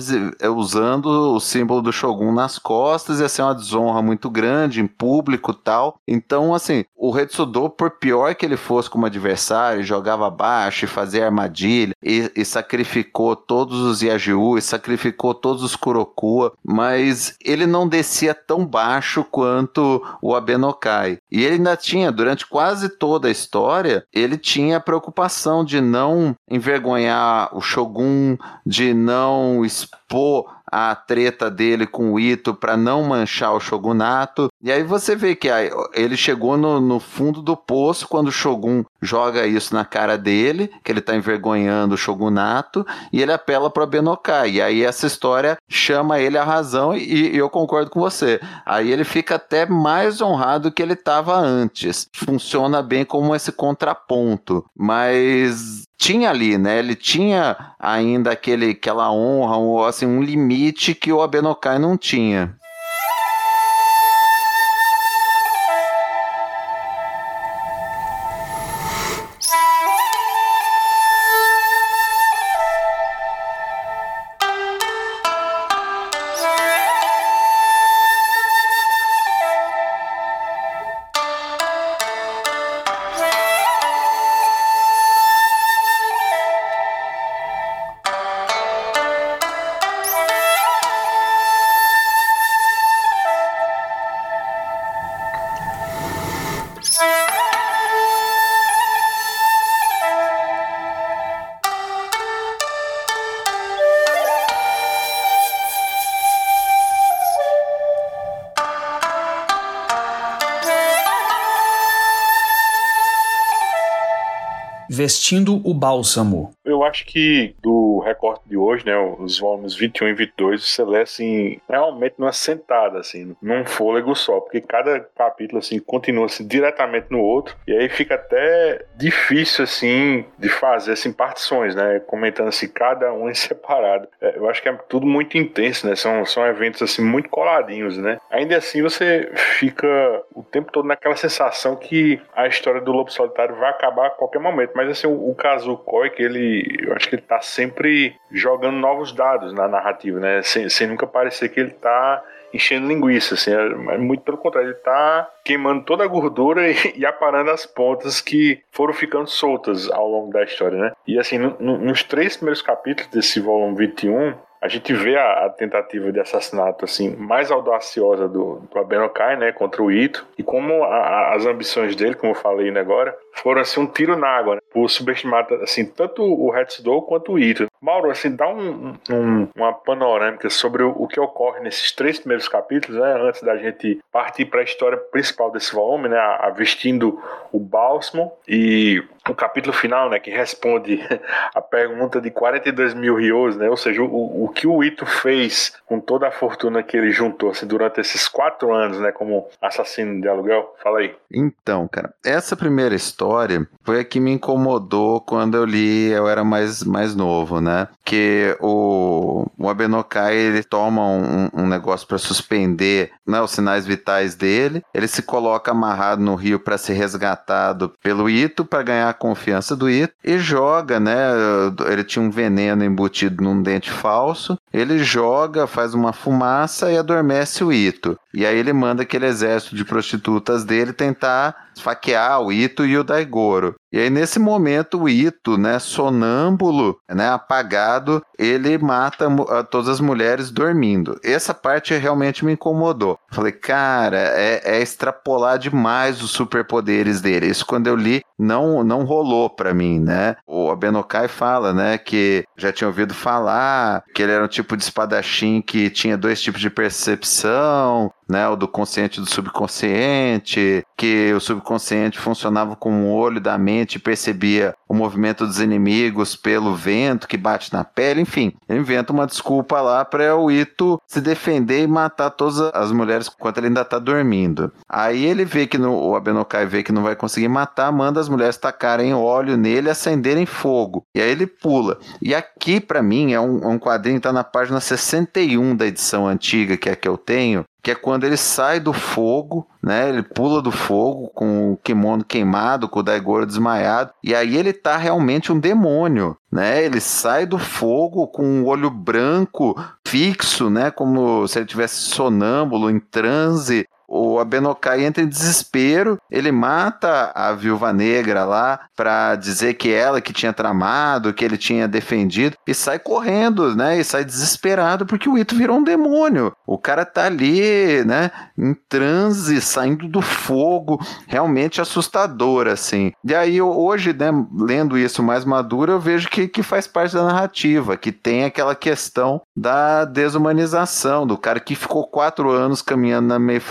usando o símbolo do Shogun nas costas, ia ser uma desonra muito grande em público tal. Então, assim, o Retsudo, por pior que ele fosse como adversário, jogava baixo e fazia armadilha e, e sacrificou todos os Yajiu, e sacrificou todos os Kurokua, mas ele não descia tão baixo quanto o Abenokai. E ele ainda tinha, durante quase toda a história, ele tinha tinha preocupação de não envergonhar o Shogun, de não expor a treta dele com o Ito para não manchar o shogunato. E aí você vê que ele chegou no, no, fundo do poço quando o Shogun joga isso na cara dele, que ele tá envergonhando o shogunato, e ele apela pro Benokai. E aí essa história chama ele à razão e, e eu concordo com você. Aí ele fica até mais honrado que ele estava antes. Funciona bem como esse contraponto. Mas tinha ali, né? Ele tinha ainda aquele, aquela honra, um, assim, um limite que o Abenokai não tinha. Vestindo o bálsamo. Eu acho que do recorte de hoje, né, os volumes 21 e 22, você lê assim, realmente numa sentada, assim, num fôlego só, porque cada capítulo, assim, continua assim, diretamente no outro, e aí fica até difícil, assim, de fazer, assim, partições, né, comentando, assim, cada um em separado. É, eu acho que é tudo muito intenso, né, são, são eventos, assim, muito coladinhos, né. Ainda assim, você fica o tempo todo naquela sensação que a história do Lobo Solitário vai acabar a qualquer momento, mas, assim, o, o caso que ele, eu acho que ele tá sempre jogando novos dados na narrativa, né, sem, sem nunca parecer que ele tá enchendo linguiça, assim, é, muito pelo contrário, ele tá queimando toda a gordura e, e, aparando as pontas que foram ficando soltas ao longo da história, né? E assim, no, no, nos três primeiros capítulos desse volume 21, a gente vê a, a, tentativa de assassinato assim mais audaciosa do, do Abenokai, né, contra o Ito, e como a, as ambições dele, como eu falei né, agora, foram assim um tiro na água, né, por subestimar assim tanto o Hetsudo quanto o Ito. Mauro, assim, dá um, um, uma panorâmica sobre o, o, que ocorre nesses três primeiros capítulos, né, antes da gente partir para a história principal desse volume, né, a, a vestindo o bálsamo e o capítulo final, né, que responde a pergunta de 42 mil rios, né, ou seja, o, o que o Ito fez com toda a fortuna que ele juntou assim, durante esses quatro anos, né, como assassino de aluguel. Fala aí. Então, cara, essa primeira história foi a que me incomodou quando eu li, eu era mais, mais novo, né, que o, o Abenokai, ele toma um, um negócio para suspender né, os sinais vitais dele, ele se coloca amarrado no rio para ser resgatado pelo Ito para ganhar confiança do Ito e joga, né? Ele tinha um veneno embutido num dente falso. Ele joga, faz uma fumaça e adormece o Ito. E aí ele manda aquele exército de prostitutas dele tentar esfaquear o Ito e o Daigoro. E aí, nesse momento, o Ito, né, sonâmbulo, né, apagado, ele mata todas as mulheres dormindo. Essa parte realmente me incomodou. Falei, cara, é, é extrapolar demais os superpoderes dele. Isso quando eu li não não rolou para mim, né? O Abenokai fala, né, que já tinha ouvido falar que ele era um tipo de espadachim que tinha dois tipos de percepção, né, o do consciente e do subconsciente, que o subconsciente funcionava como o olho da mente e percebia o movimento dos inimigos pelo vento que bate na pele, enfim, ele inventa uma desculpa lá para o Ito se defender e matar todas as mulheres enquanto ele ainda está dormindo. Aí ele vê que no, o Abenokai vê que não vai conseguir matar, manda as mulheres tacarem óleo nele e acenderem fogo. E aí ele pula. E aqui para mim é um, é um quadrinho que tá na página 61 da edição antiga, que é que eu tenho, que é quando ele sai do fogo, né? Ele pula do fogo com o kimono queimado, com o Daigoro desmaiado, e aí ele tá realmente um demônio, né? Ele sai do fogo com o olho branco fixo, né? Como se ele tivesse sonâmbulo, em transe, o Abenokai entra em desespero, ele mata a viúva negra lá para dizer que ela que tinha tramado, que ele tinha defendido, e sai correndo, né? E sai desesperado porque o Ito virou um demônio. O cara tá ali, né? Em transe, saindo do fogo, realmente assustador, assim. E aí, hoje, né, lendo isso mais maduro, eu vejo que, que faz parte da narrativa, que tem aquela questão da desumanização, do cara que ficou quatro anos caminhando na meio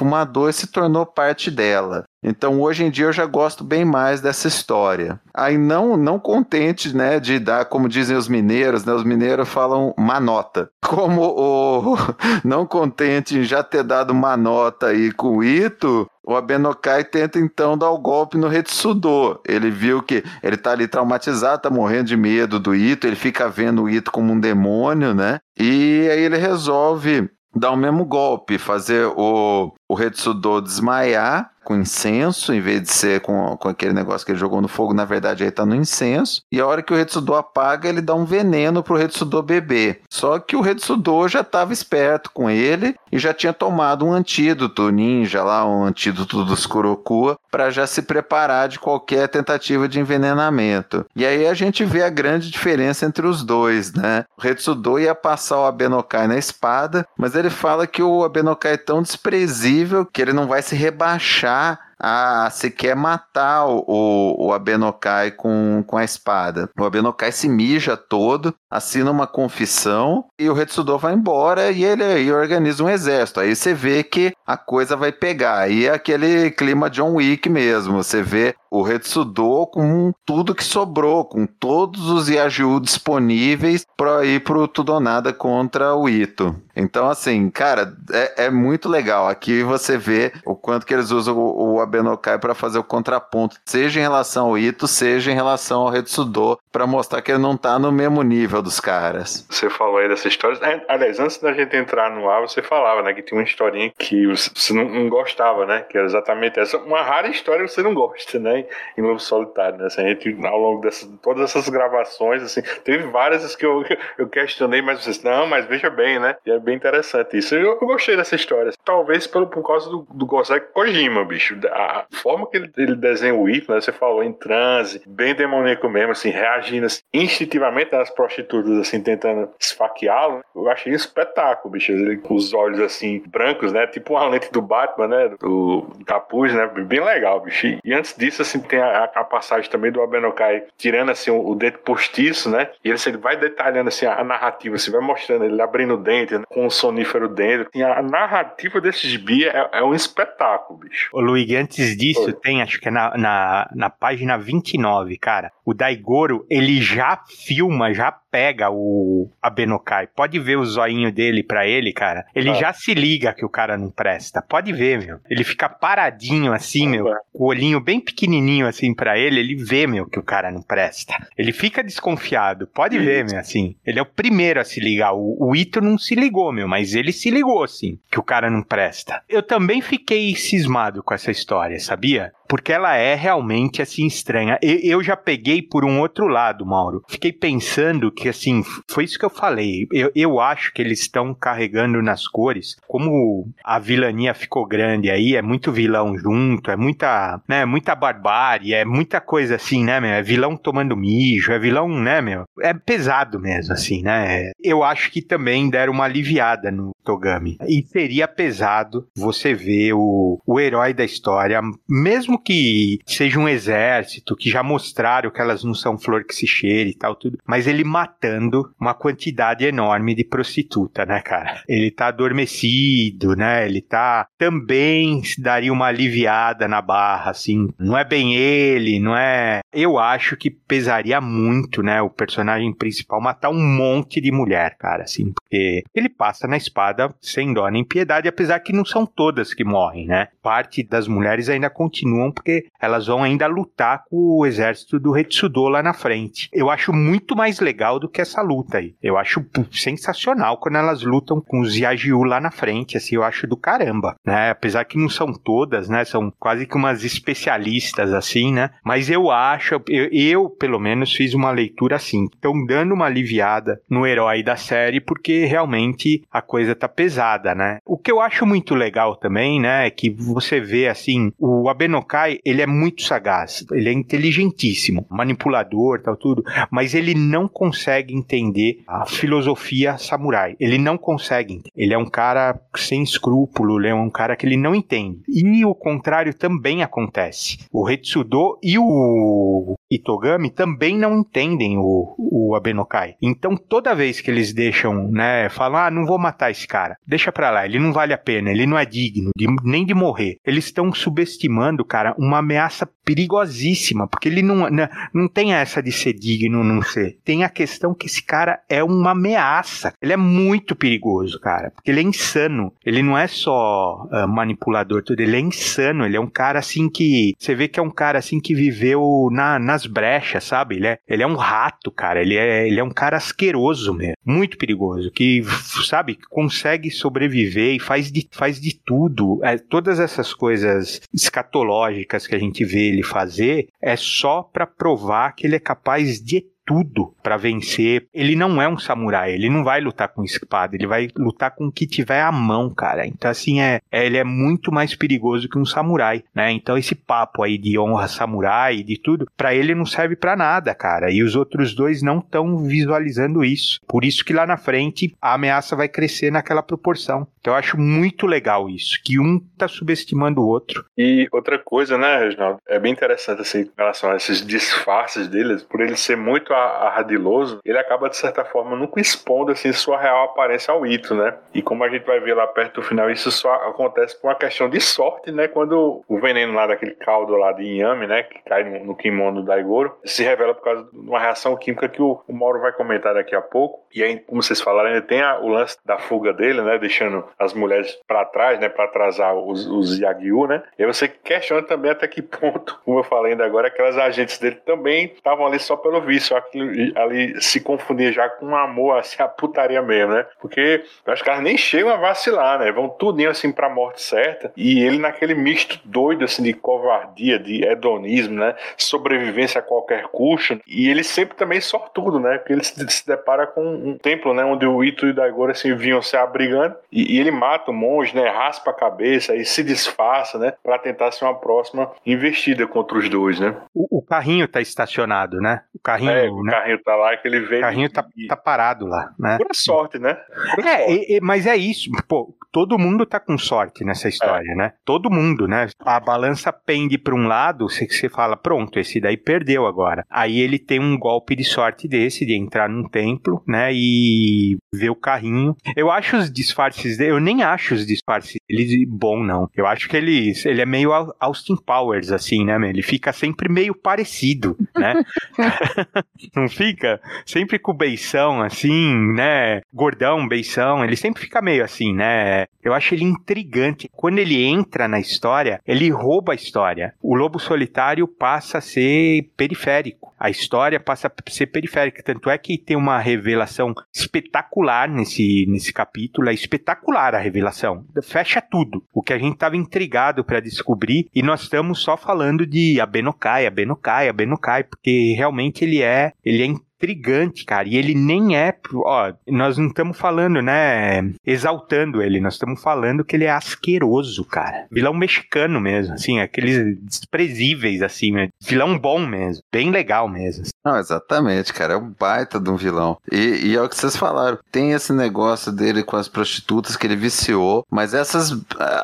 e se tornou parte dela. Então hoje em dia eu já gosto bem mais dessa história. Aí não não contente, né, de dar, como dizem os mineiros, né, os mineiros falam uma nota. Como o não contente em já ter dado uma nota aí com o Ito, o Abenokai tenta então dar o golpe no Retsudo. Ele viu que ele tá ali traumatizado, tá morrendo de medo do Ito, ele fica vendo o Ito como um demônio, né? E aí ele resolve dar o mesmo golpe, fazer o, o Retsudo desmaiar com incenso, em vez de ser com, com aquele negócio que ele jogou no fogo, na verdade aí tá no incenso. E a hora que o Retsudo apaga, ele dá um veneno pro Retsudo beber. Só que o Retsudo já estava esperto com ele e já tinha tomado um antídoto ninja lá, um antídoto dos Kurokua, para já se preparar de qualquer tentativa de envenenamento. E aí a gente vê a grande diferença entre os dois, né? O Retsudo ia passar o Abenokai na espada, mas ele fala que o Abenokai é tão desprezível que ele não vai se rebaixar a sequer matar o, o Abenokai com, com a espada. O Abenokai se mija todo, assina uma confissão e o Retsudo vai embora e ele aí organiza um exército. Aí você vê que a coisa vai pegar. Aí é aquele clima John Wick mesmo. Você vê o Retsudo com tudo que sobrou, com todos os Yaju disponíveis para ir pro tudo ou nada contra o Ito. Então, assim, cara, é, é, muito legal. Aqui você vê o quanto que eles usam o, o Abenokai para fazer o contraponto, seja em relação ao Ito, seja em relação ao Retsudo, para mostrar que ele não tá no mesmo nível dos caras. Você falou aí dessa história. É, aliás, antes da gente entrar no ar, você falava, né, que tinha uma historinha que você não, não gostava, né? Que era exatamente essa. Uma rara história que você não gosta, né? Em Lobo Solitário, né? Assim, a gente, ao longo dessas, todas essas gravações, assim, teve várias que eu, eu questionei, mas vocês, não, mas veja bem, né? E é bem interessante isso. Eu, eu gostei dessa história. Talvez pelo, por causa do, do Gosek Kojima, bicho. A forma que ele, ele desenha o Ito, né? Você falou em transe, bem demoníaco mesmo, assim, reagindo assim, instintivamente às prostitutas, assim, tentando esfaqueá-lo. Eu achei um espetáculo, bicho. Ele com os olhos, assim, brancos, né? Tipo uma lente do Batman, né? Do capuz, né? Bem legal, bicho. E antes disso, assim, tem a, a passagem também do Abenokai tirando, assim, o, o dedo postiço, né? E ele, assim, ele vai detalhando, assim, a, a narrativa, assim, vai mostrando ele abrindo o dente, né? com o sonífero dentro. E a narrativa desse gibi é, é um espetáculo, bicho. Ô, Luigi, antes disso, Oi. tem, acho que é na, na, na página 29, cara. O Daigoro, ele já filma, já pega o Abenokai. Pode ver o zoinho dele pra ele, cara. Ele ah. já se liga que o cara não presta. Pode ver, meu. Ele fica paradinho assim, ah, meu. Com o olhinho bem pequenininho assim pra ele. Ele vê, meu, que o cara não presta. Ele fica desconfiado. Pode ver, meu, assim. Ele é o primeiro a se ligar. O, o Ito não se ligou, meu. Mas ele se ligou, assim, que o cara não presta. Eu também fiquei cismado com essa história, sabia? porque ela é realmente assim estranha. Eu, já peguei por um outro lado, Mauro. Fiquei pensando que assim, foi isso que eu falei. Eu, eu acho que eles estão carregando nas cores, como a vilania ficou grande aí, é muito vilão junto, é muita, né, muita barbárie, é muita coisa assim, né, meu? É vilão tomando mijo, é vilão, né, meu? É pesado mesmo, assim, né? Eu acho que também deram uma aliviada no Togami. E seria pesado você ver o, o herói da história, mesmo que seja um exército, que já mostraram que elas não são flor que se cheire e tal, tudo, mas ele matando uma quantidade enorme de prostituta, né, cara? Ele tá adormecido, né? Ele tá também daria uma aliviada na barra, assim. Não é bem ele, não é. Eu acho que pesaria muito, né, o personagem principal matar um monte de mulher, cara, assim, porque ele passa na espada sem dó nem piedade, apesar que não são todas que morrem, né? Parte das mulheres ainda continuam porque elas vão ainda lutar com o exército do Retsudo lá na frente. Eu acho muito mais legal do que essa luta aí. Eu acho sensacional quando elas lutam com os Yajiu lá na frente, assim, eu acho do caramba, né? Apesar que não são todas, né? São quase que umas especialistas, assim, né? Mas eu acho, eu, eu pelo menos fiz uma leitura assim. Estão dando uma aliviada no herói da série porque realmente a coisa tá pesada, né? O que eu acho muito legal também, né, é que você vê assim, o Abenokai Kai, ele é muito sagaz, ele é inteligentíssimo, manipulador, tal tudo, mas ele não consegue entender a filosofia samurai. Ele não consegue. Ele é um cara sem escrúpulo, ele é um cara que ele não entende. E o contrário também acontece. O Retsudo e o Itogami também não entendem o, o Abenokai. Então, toda vez que eles deixam, né, falam, ah, não vou matar esse cara, deixa pra lá, ele não vale a pena, ele não é digno de, nem de morrer. Eles estão subestimando, cara, uma ameaça perigosíssima, porque ele não, não, né, não tem essa de ser digno não ser. Tem a questão que esse cara é uma ameaça. Ele é muito perigoso, cara, porque ele é insano. Ele não é só uh, manipulador, tudo, ele é insano. Ele é um cara assim que. Você vê que é um cara assim que viveu na, nas brechas, sabe? Ele é, ele é um rato, cara. Ele é, ele é um cara asqueroso mesmo. Muito perigoso. Que, sabe, consegue sobreviver e faz de, faz de tudo. É, todas essas coisas escatológicas que a gente vê ele fazer é só para provar que ele é capaz de tudo para vencer. Ele não é um samurai, ele não vai lutar com espada, ele vai lutar com o que tiver à mão, cara. Então, assim, é, é ele é muito mais perigoso que um samurai, né? Então, esse papo aí de honra samurai, de tudo, para ele não serve para nada, cara. E os outros dois não estão visualizando isso. Por isso que lá na frente a ameaça vai crescer naquela proporção. Então eu acho muito legal isso, que um tá subestimando o outro. E outra coisa, né, Reginaldo, é bem interessante assim, em relação a esses disfarces deles, por ele ser muito ardiloso, ele acaba de certa forma nunca expondo assim sua real aparência ao Ito, né? E como a gente vai ver lá perto do final, isso só acontece por uma questão de sorte, né? Quando o veneno lá daquele caldo lá de inhame, né, que cai no, no kimono do Daigoro, se revela por causa de uma reação química que o, o Mauro vai comentar daqui a pouco. E aí, como vocês falaram, ainda tem a, o lance da fuga dele, né, deixando as mulheres para trás, né, para atrasar os, os Yagyu, né? E você questiona também até que ponto, como eu falei ainda agora, aquelas agentes dele também estavam ali só pelo vício, aquilo ali se confundia já com amor, assim, a putaria mesmo, né? Porque os caras nem chegam a vacilar, né? Vão tudinho assim pra morte certa e ele naquele misto doido, assim, de covardia, de hedonismo, né? Sobrevivência a qualquer custo e ele sempre também sortudo, né? Porque ele se, se depara com um templo, né? Onde o Ito e o Daigoro, assim, vinham se abrigando e, e ele mata o monge, né? Raspa a cabeça e se disfarça, né? Para tentar ser uma próxima investida contra os dois, né? O, o carrinho tá estacionado, né? O carrinho, é, o né? carrinho tá lá que ele veio. O carrinho tá, e... tá parado lá, né? Pura sorte, né? Pura é, sorte. e, e, mas é isso. Pô, todo mundo tá com sorte nessa história, é. né? Todo mundo, né? A balança pende para um lado, você, você fala, pronto, esse daí perdeu agora. Aí ele tem um golpe de sorte desse, de entrar num templo, né? E ver o carrinho. Eu acho os disfarces dele, eu nem acho os disfarces dele bom, não. Eu acho que ele, ele é meio Austin Powers, assim, né? Ele fica sempre meio parecido, né? Não fica? Sempre com beição, assim, né? Gordão, beição, ele sempre fica meio assim, né? Eu acho ele intrigante. Quando ele entra na história, ele rouba a história. O Lobo Solitário passa a ser periférico. A história passa a ser periférica. Tanto é que tem uma revelação espetacular nesse, nesse capítulo. É espetacular a revelação. Fecha tudo. O que a gente estava intrigado para descobrir. E nós estamos só falando de Abenokai, Abenokai, Abenokai. Porque realmente ele é, ele é intrigante, cara. E ele nem é. Ó, nós não estamos falando, né? Exaltando ele, nós estamos falando que ele é asqueroso, cara. Vilão mexicano mesmo, assim, aqueles desprezíveis, assim, né? vilão bom mesmo. Bem legal mesmo. Não, exatamente, cara. É um baita de um vilão. E, e é o que vocês falaram. Tem esse negócio dele com as prostitutas que ele viciou, mas essas.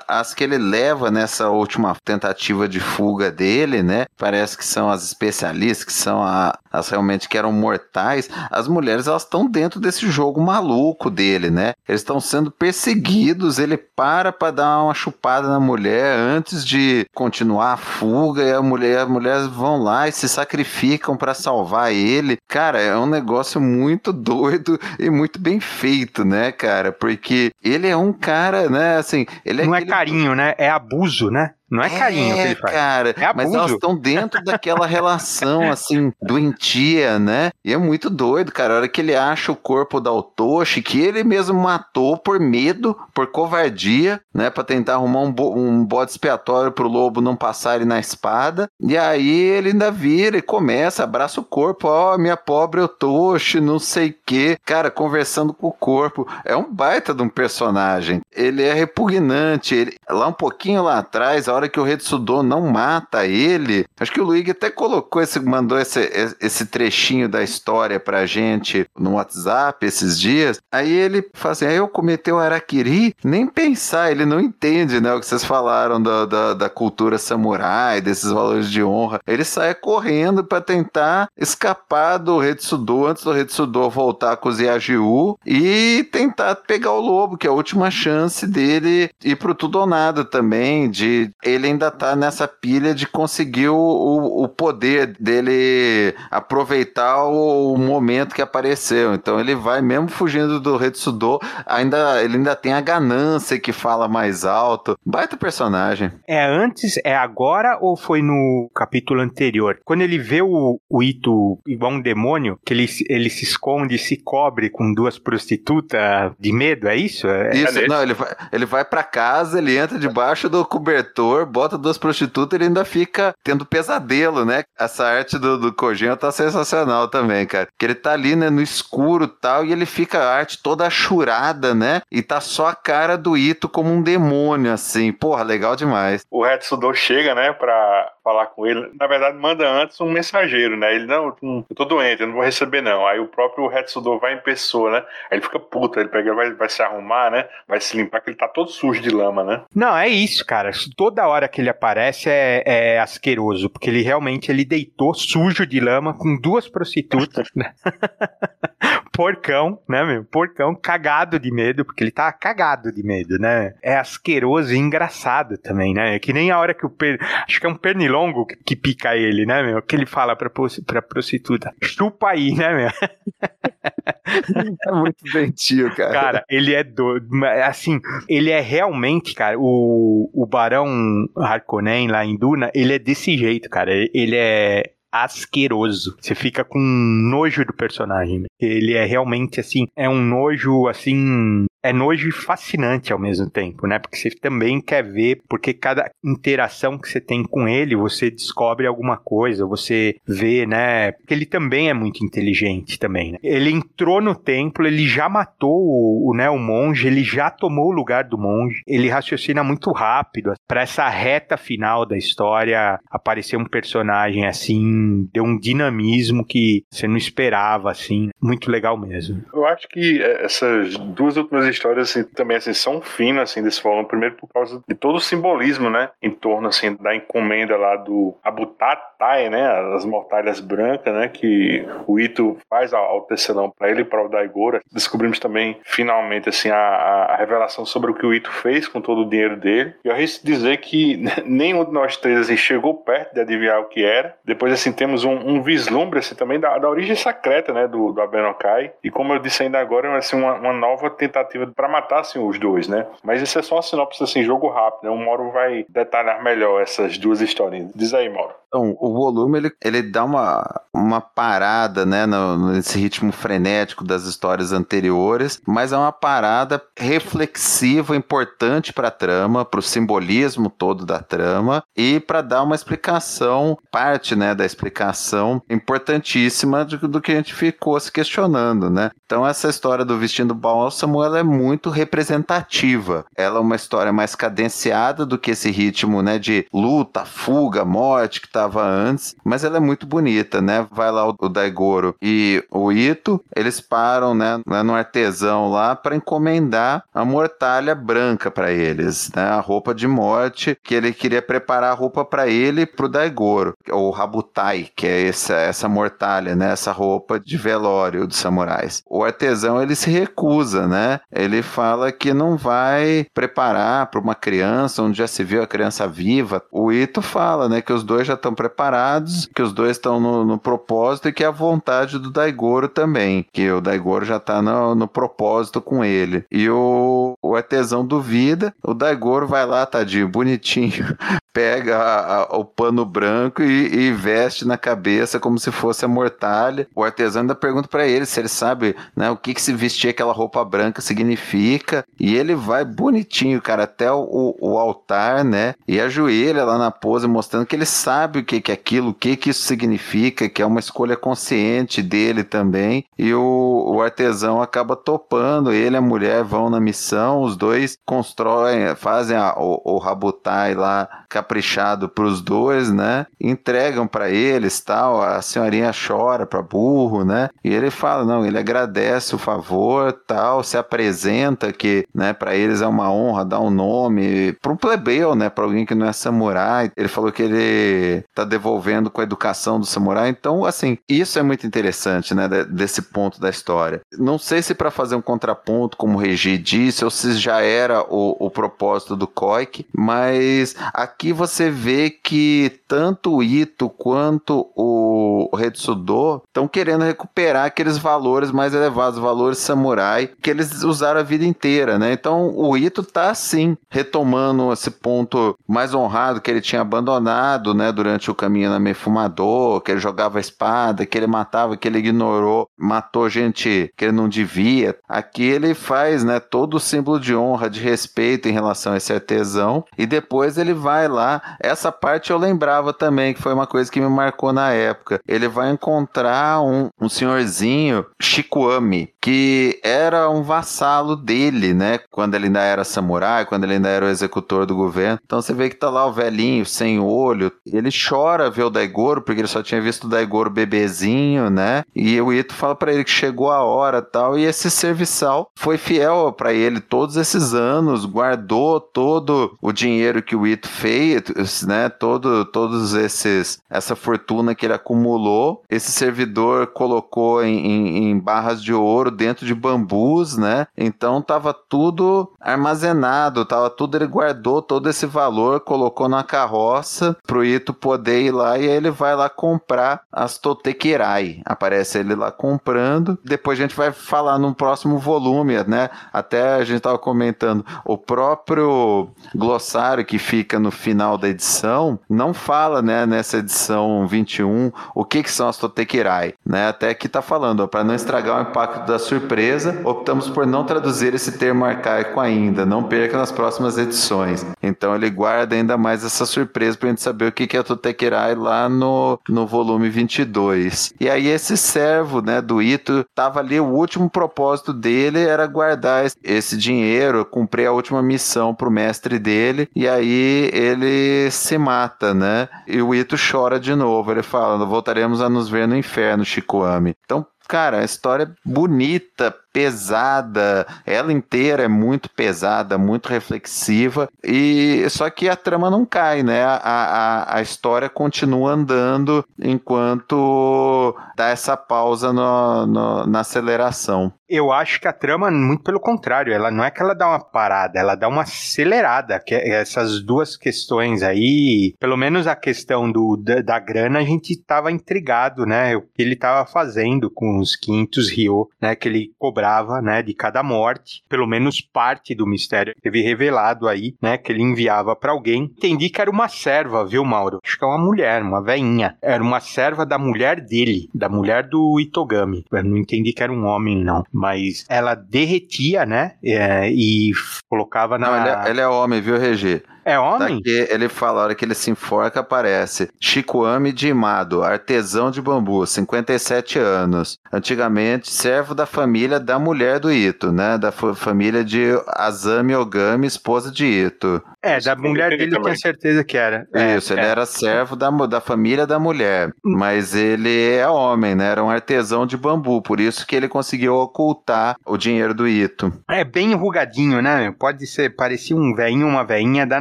As que ele leva nessa última tentativa de fuga dele, né? Parece que são as especialistas, que são a, as realmente que eram mortais. As mulheres, elas estão dentro desse jogo maluco dele, né? Eles estão sendo perseguidos. Ele para para dar uma chupada na mulher antes de continuar a fuga. E a mulher, as mulheres vão lá e se sacrificam para salvar ele. Cara, é um negócio muito doido e muito bem feito, né, cara? Porque ele é um cara, né, assim, ele é Não aquele... é carinho, né? É abuso, né? Não é carinho é, que ele faz. cara. É mas elas estão dentro daquela relação, assim, doentia, né? E é muito doido, cara. A hora que ele acha o corpo da Otoshi, que ele mesmo matou por medo, por covardia, né? Pra tentar arrumar um, bo um bode expiatório pro lobo não passar ele na espada. E aí ele ainda vira e começa, abraça o corpo. Ó, oh, minha pobre Otoshi, não sei o quê. Cara, conversando com o corpo. É um baita de um personagem. Ele é repugnante. Ele, lá um pouquinho lá atrás, a hora que o Retsudo não mata ele, acho que o Luigi até colocou esse, mandou esse, esse trechinho da história pra gente no WhatsApp esses dias. Aí ele fala assim: aí eu cometeu Araquiri, nem pensar, ele não entende, né? O que vocês falaram da, da, da cultura samurai, desses valores de honra. Ele sai correndo para tentar escapar do Retsudo antes do Retsudo voltar com os Yajiu e tentar pegar o lobo, que é a última chance dele ir pro tudo ou nada também, de ele ainda tá nessa pilha de conseguir o, o, o poder dele aproveitar o, o, momento que apareceu. Então ele vai mesmo fugindo do Retsudo, ainda ele ainda tem a ganância que fala mais alto. Baita personagem. É antes, é agora ou foi no capítulo anterior? Quando ele vê o, o Ito igual um demônio, que ele, ele se esconde, se cobre com duas prostitutas de medo, é isso? É, isso, é não, ele vai, ele vai pra casa, ele entra debaixo do cobertor, bota duas prostitutas e ele ainda fica tendo pesadelo, né? Essa arte do, do tá sensacional também, cara. Que ele tá ali, né, no escuro tal, e ele fica a arte toda achurada, né? E tá só a cara do Ito como um demônio, assim. Porra, legal demais. O Hetsudo chega, né, pra falar com ele. Na verdade, manda antes um mensageiro, né? Ele, não, eu tô doente, eu não vou receber não. Aí o próprio Hetsudo vai em pessoa, né? Aí ele fica puto, ele pega, vai, vai se arrumar, né? Vai se limpar, que ele tá todo sujo de lama, né? Não, é isso, cara. Toda hora que ele aparece é, é asqueroso, porque ele realmente ele deitou sujo de lama com duas prostitutas, né? Porcão, né, meu? Porcão cagado de medo, porque ele tá cagado de medo, né? É asqueroso e engraçado também, né? É que nem a hora que o per... acho que é um pernilongo que, que pica ele, né, meu? Que ele fala pra, pra prostituta, chupa aí, né, meu? é muito doentio, cara. Cara, ele é doido. Assim, ele é realmente, cara, o, o Barão Harkonnen lá em Duna, ele é desse jeito, cara. Ele é asqueroso. Você fica com nojo do personagem. Ele é realmente assim, é um nojo assim é nojo e fascinante ao mesmo tempo, né? Porque você também quer ver, porque cada interação que você tem com ele, você descobre alguma coisa, você vê, né? Porque ele também é muito inteligente também, né? Ele entrou no templo, ele já matou o, o, né, o monge, ele já tomou o lugar do monge, ele raciocina muito rápido. Para essa reta final da história, aparecer um personagem assim, deu um dinamismo que você não esperava, assim. Muito legal mesmo. Eu acho que essas duas últimas histórias assim, também assim, são finas assim, desse volume, primeiro por causa de todo o simbolismo, né? Em torno assim, da encomenda lá do Abutatai, né? As mortalhas brancas, né? Que o Ito faz ao tecelão para ele e para o Daigora. Descobrimos também, finalmente, assim, a, a, revelação sobre o que o Ito fez com todo o dinheiro dele. E eu arrisco dizer que nenhum de nós três assim, chegou perto de adivinhar o que era. Depois, assim, temos um, um vislumbre assim, também da, da origem secreta, né? Do, do Abenokai. E como eu disse ainda agora, assim, uma, uma nova tentativa para matar assim, os dois, né? Mas isso é só uma sinopse assim, jogo rápido, né? O Mauro vai detalhar melhor essas duas histórias. Diz aí, Mauro. Então, o volume ele, ele dá uma, uma parada, né, no, nesse ritmo frenético das histórias anteriores, mas é uma parada reflexiva, importante para a trama, para o simbolismo todo da trama e para dar uma explicação, parte, né, da explicação importantíssima do, do que a gente ficou se questionando, né? Então, essa história do Vestindo Bálsamo, ela é muito representativa. Ela é uma história mais cadenciada do que esse ritmo, né, de luta, fuga, morte que estava antes, mas ela é muito bonita, né? Vai lá o, Daigoro e o Ito, eles param, né, no artesão lá para encomendar a mortalha branca para eles, né? A roupa de morte que ele queria preparar a roupa para ele e pro Daigoro, o Rabutai, que é essa essa mortalha, né? Essa roupa de velório dos samurais. O artesão ele se recusa, né? Ele fala que não vai preparar para uma criança onde já se viu a criança viva. O Ito fala, né, que os dois já estão preparados, que os dois estão no, no, propósito e que é a vontade do Daigoro também, que o Daigoro já está no, no, propósito com ele. E o, o artesão duvida, o Daigoro vai lá, tadinho, bonitinho, pega a, a, o pano branco e, e, veste na cabeça como se fosse a mortalha. O artesão ainda pergunta para ele se ele sabe né, o que, que se vestir aquela roupa branca significa. E ele vai bonitinho, cara, até o, o altar, né? E ajoelha lá na pose, mostrando que ele sabe o que, que é aquilo, o que, que isso significa, que é uma escolha consciente dele também. E o, o artesão acaba topando, ele e a mulher vão na missão, os dois constroem, fazem a, o, o Rabutai lá caprichado para os dois, né? Entregam para eles, tal. A senhorinha chora para burro, né? E ele fala, não, ele agradece o favor, tal, se apresenta que, né, para eles é uma honra dar um nome para um plebeu, né, para alguém que não é samurai. Ele falou que ele tá devolvendo com a educação do samurai. Então, assim, isso é muito interessante, né, desse ponto da história. Não sei se para fazer um contraponto, como o Regi disse, ou se já era o, o propósito do Koik, mas aqui você vê que tanto o Ito quanto o Retsudo estão querendo recuperar aqueles valores mais elevados, valores samurai, que eles usaram a vida inteira, né? Então o Ito tá assim, retomando esse ponto mais honrado que ele tinha abandonado, né, durante o caminho na Mefumador, que ele jogava espada, que ele matava, que ele ignorou, matou gente que ele não devia. Aqui ele faz, né, todo o símbolo de honra, de respeito em relação a esse artesão, e depois ele vai lá. Essa parte eu lembrava também, que foi uma coisa que me marcou na época. Ele vai encontrar um, um senhorzinho, Shikuami, que era um vassalo dele, né? Quando ele ainda era samurai, quando ele ainda era o executor do governo. Então você vê que tá lá o velhinho, sem olho. Ele chora ver o Daigoro, porque ele só tinha visto o Daigoro bebezinho, né? E o Ito fala para ele que chegou a hora tal. E esse serviçal foi fiel para ele todos esses anos, guardou todo o dinheiro que o Ito fez, né? Todo, todos esses, essa fortuna que ele acumulou. Esse servidor colocou em, em, em barras de ouro dentro de bambus, né? Então tava tudo armazenado, tava tudo, ele guardou todo esse valor, colocou na carroça pro Ito poder ir lá e aí ele vai lá comprar as Totekirai. Aparece ele lá comprando. Depois a gente vai falar no próximo volume, né? Até a gente tava comentando, o próprio glossário que fica no final da edição não fala, né, nessa edição 21, o que que são as Totekirai, né? Até aqui tá falando, para não estragar o impacto da surpresa, optamos por não traduzir esse termo arcaico ainda, não perca nas próximas edições. Então ele guarda ainda mais essa surpresa pra gente saber o que que é Totekirai lá no, no volume 22. E aí esse servo, né, do Ito, tava ali, o último propósito dele era guardar esse dinheiro, cumprir a última missão pro mestre dele, e aí ele se mata, né? E o Ito chora de novo, ele fala, voltaremos a nos ver no inferno, Shikuami. Então, cara, a história é bonita, pesada, ela inteira é muito pesada, muito reflexiva, e só que a trama não cai, né? A, a, a história continua andando enquanto dá essa pausa no, no, na aceleração. Eu acho que a trama, muito pelo contrário, ela não é que ela dá uma parada, ela dá uma acelerada. Que essas duas questões aí, pelo menos a questão do, da, da grana, a gente estava intrigado, né? O que ele estava fazendo com os quintos Rio, né? Que ele cobrava, né? De cada morte, pelo menos parte do mistério teve revelado aí, né? Que ele enviava para alguém. Entendi que era uma serva, viu, Mauro? Acho que é uma mulher, uma veinha. Era uma serva da mulher dele, da mulher do Itogami. Eu não entendi que era um homem, não mas ela derretia, né? É, e colocava na. Não, ele é, ele é homem, viu, Regi? É homem? Daqui ele fala, a hora que ele se enforca, aparece Chicoame de Imado, artesão de bambu, 57 anos. Antigamente, servo da família da mulher do Ito, né? Da família de Azami Ogami, esposa de Ito. É, da mulher dele eu tenho certeza que era. É, Isso, ele é. era servo da, da família da mulher. Mas ele é homem, né? Era um artesão de bambu, por isso que ele conseguiu ocultar o dinheiro do Ito. É bem enrugadinho, né? Pode ser, parecia um velhinho, uma velhinha da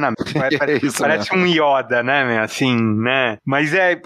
Parece, Isso parece um Yoda, né, meu? Assim, né? Mas é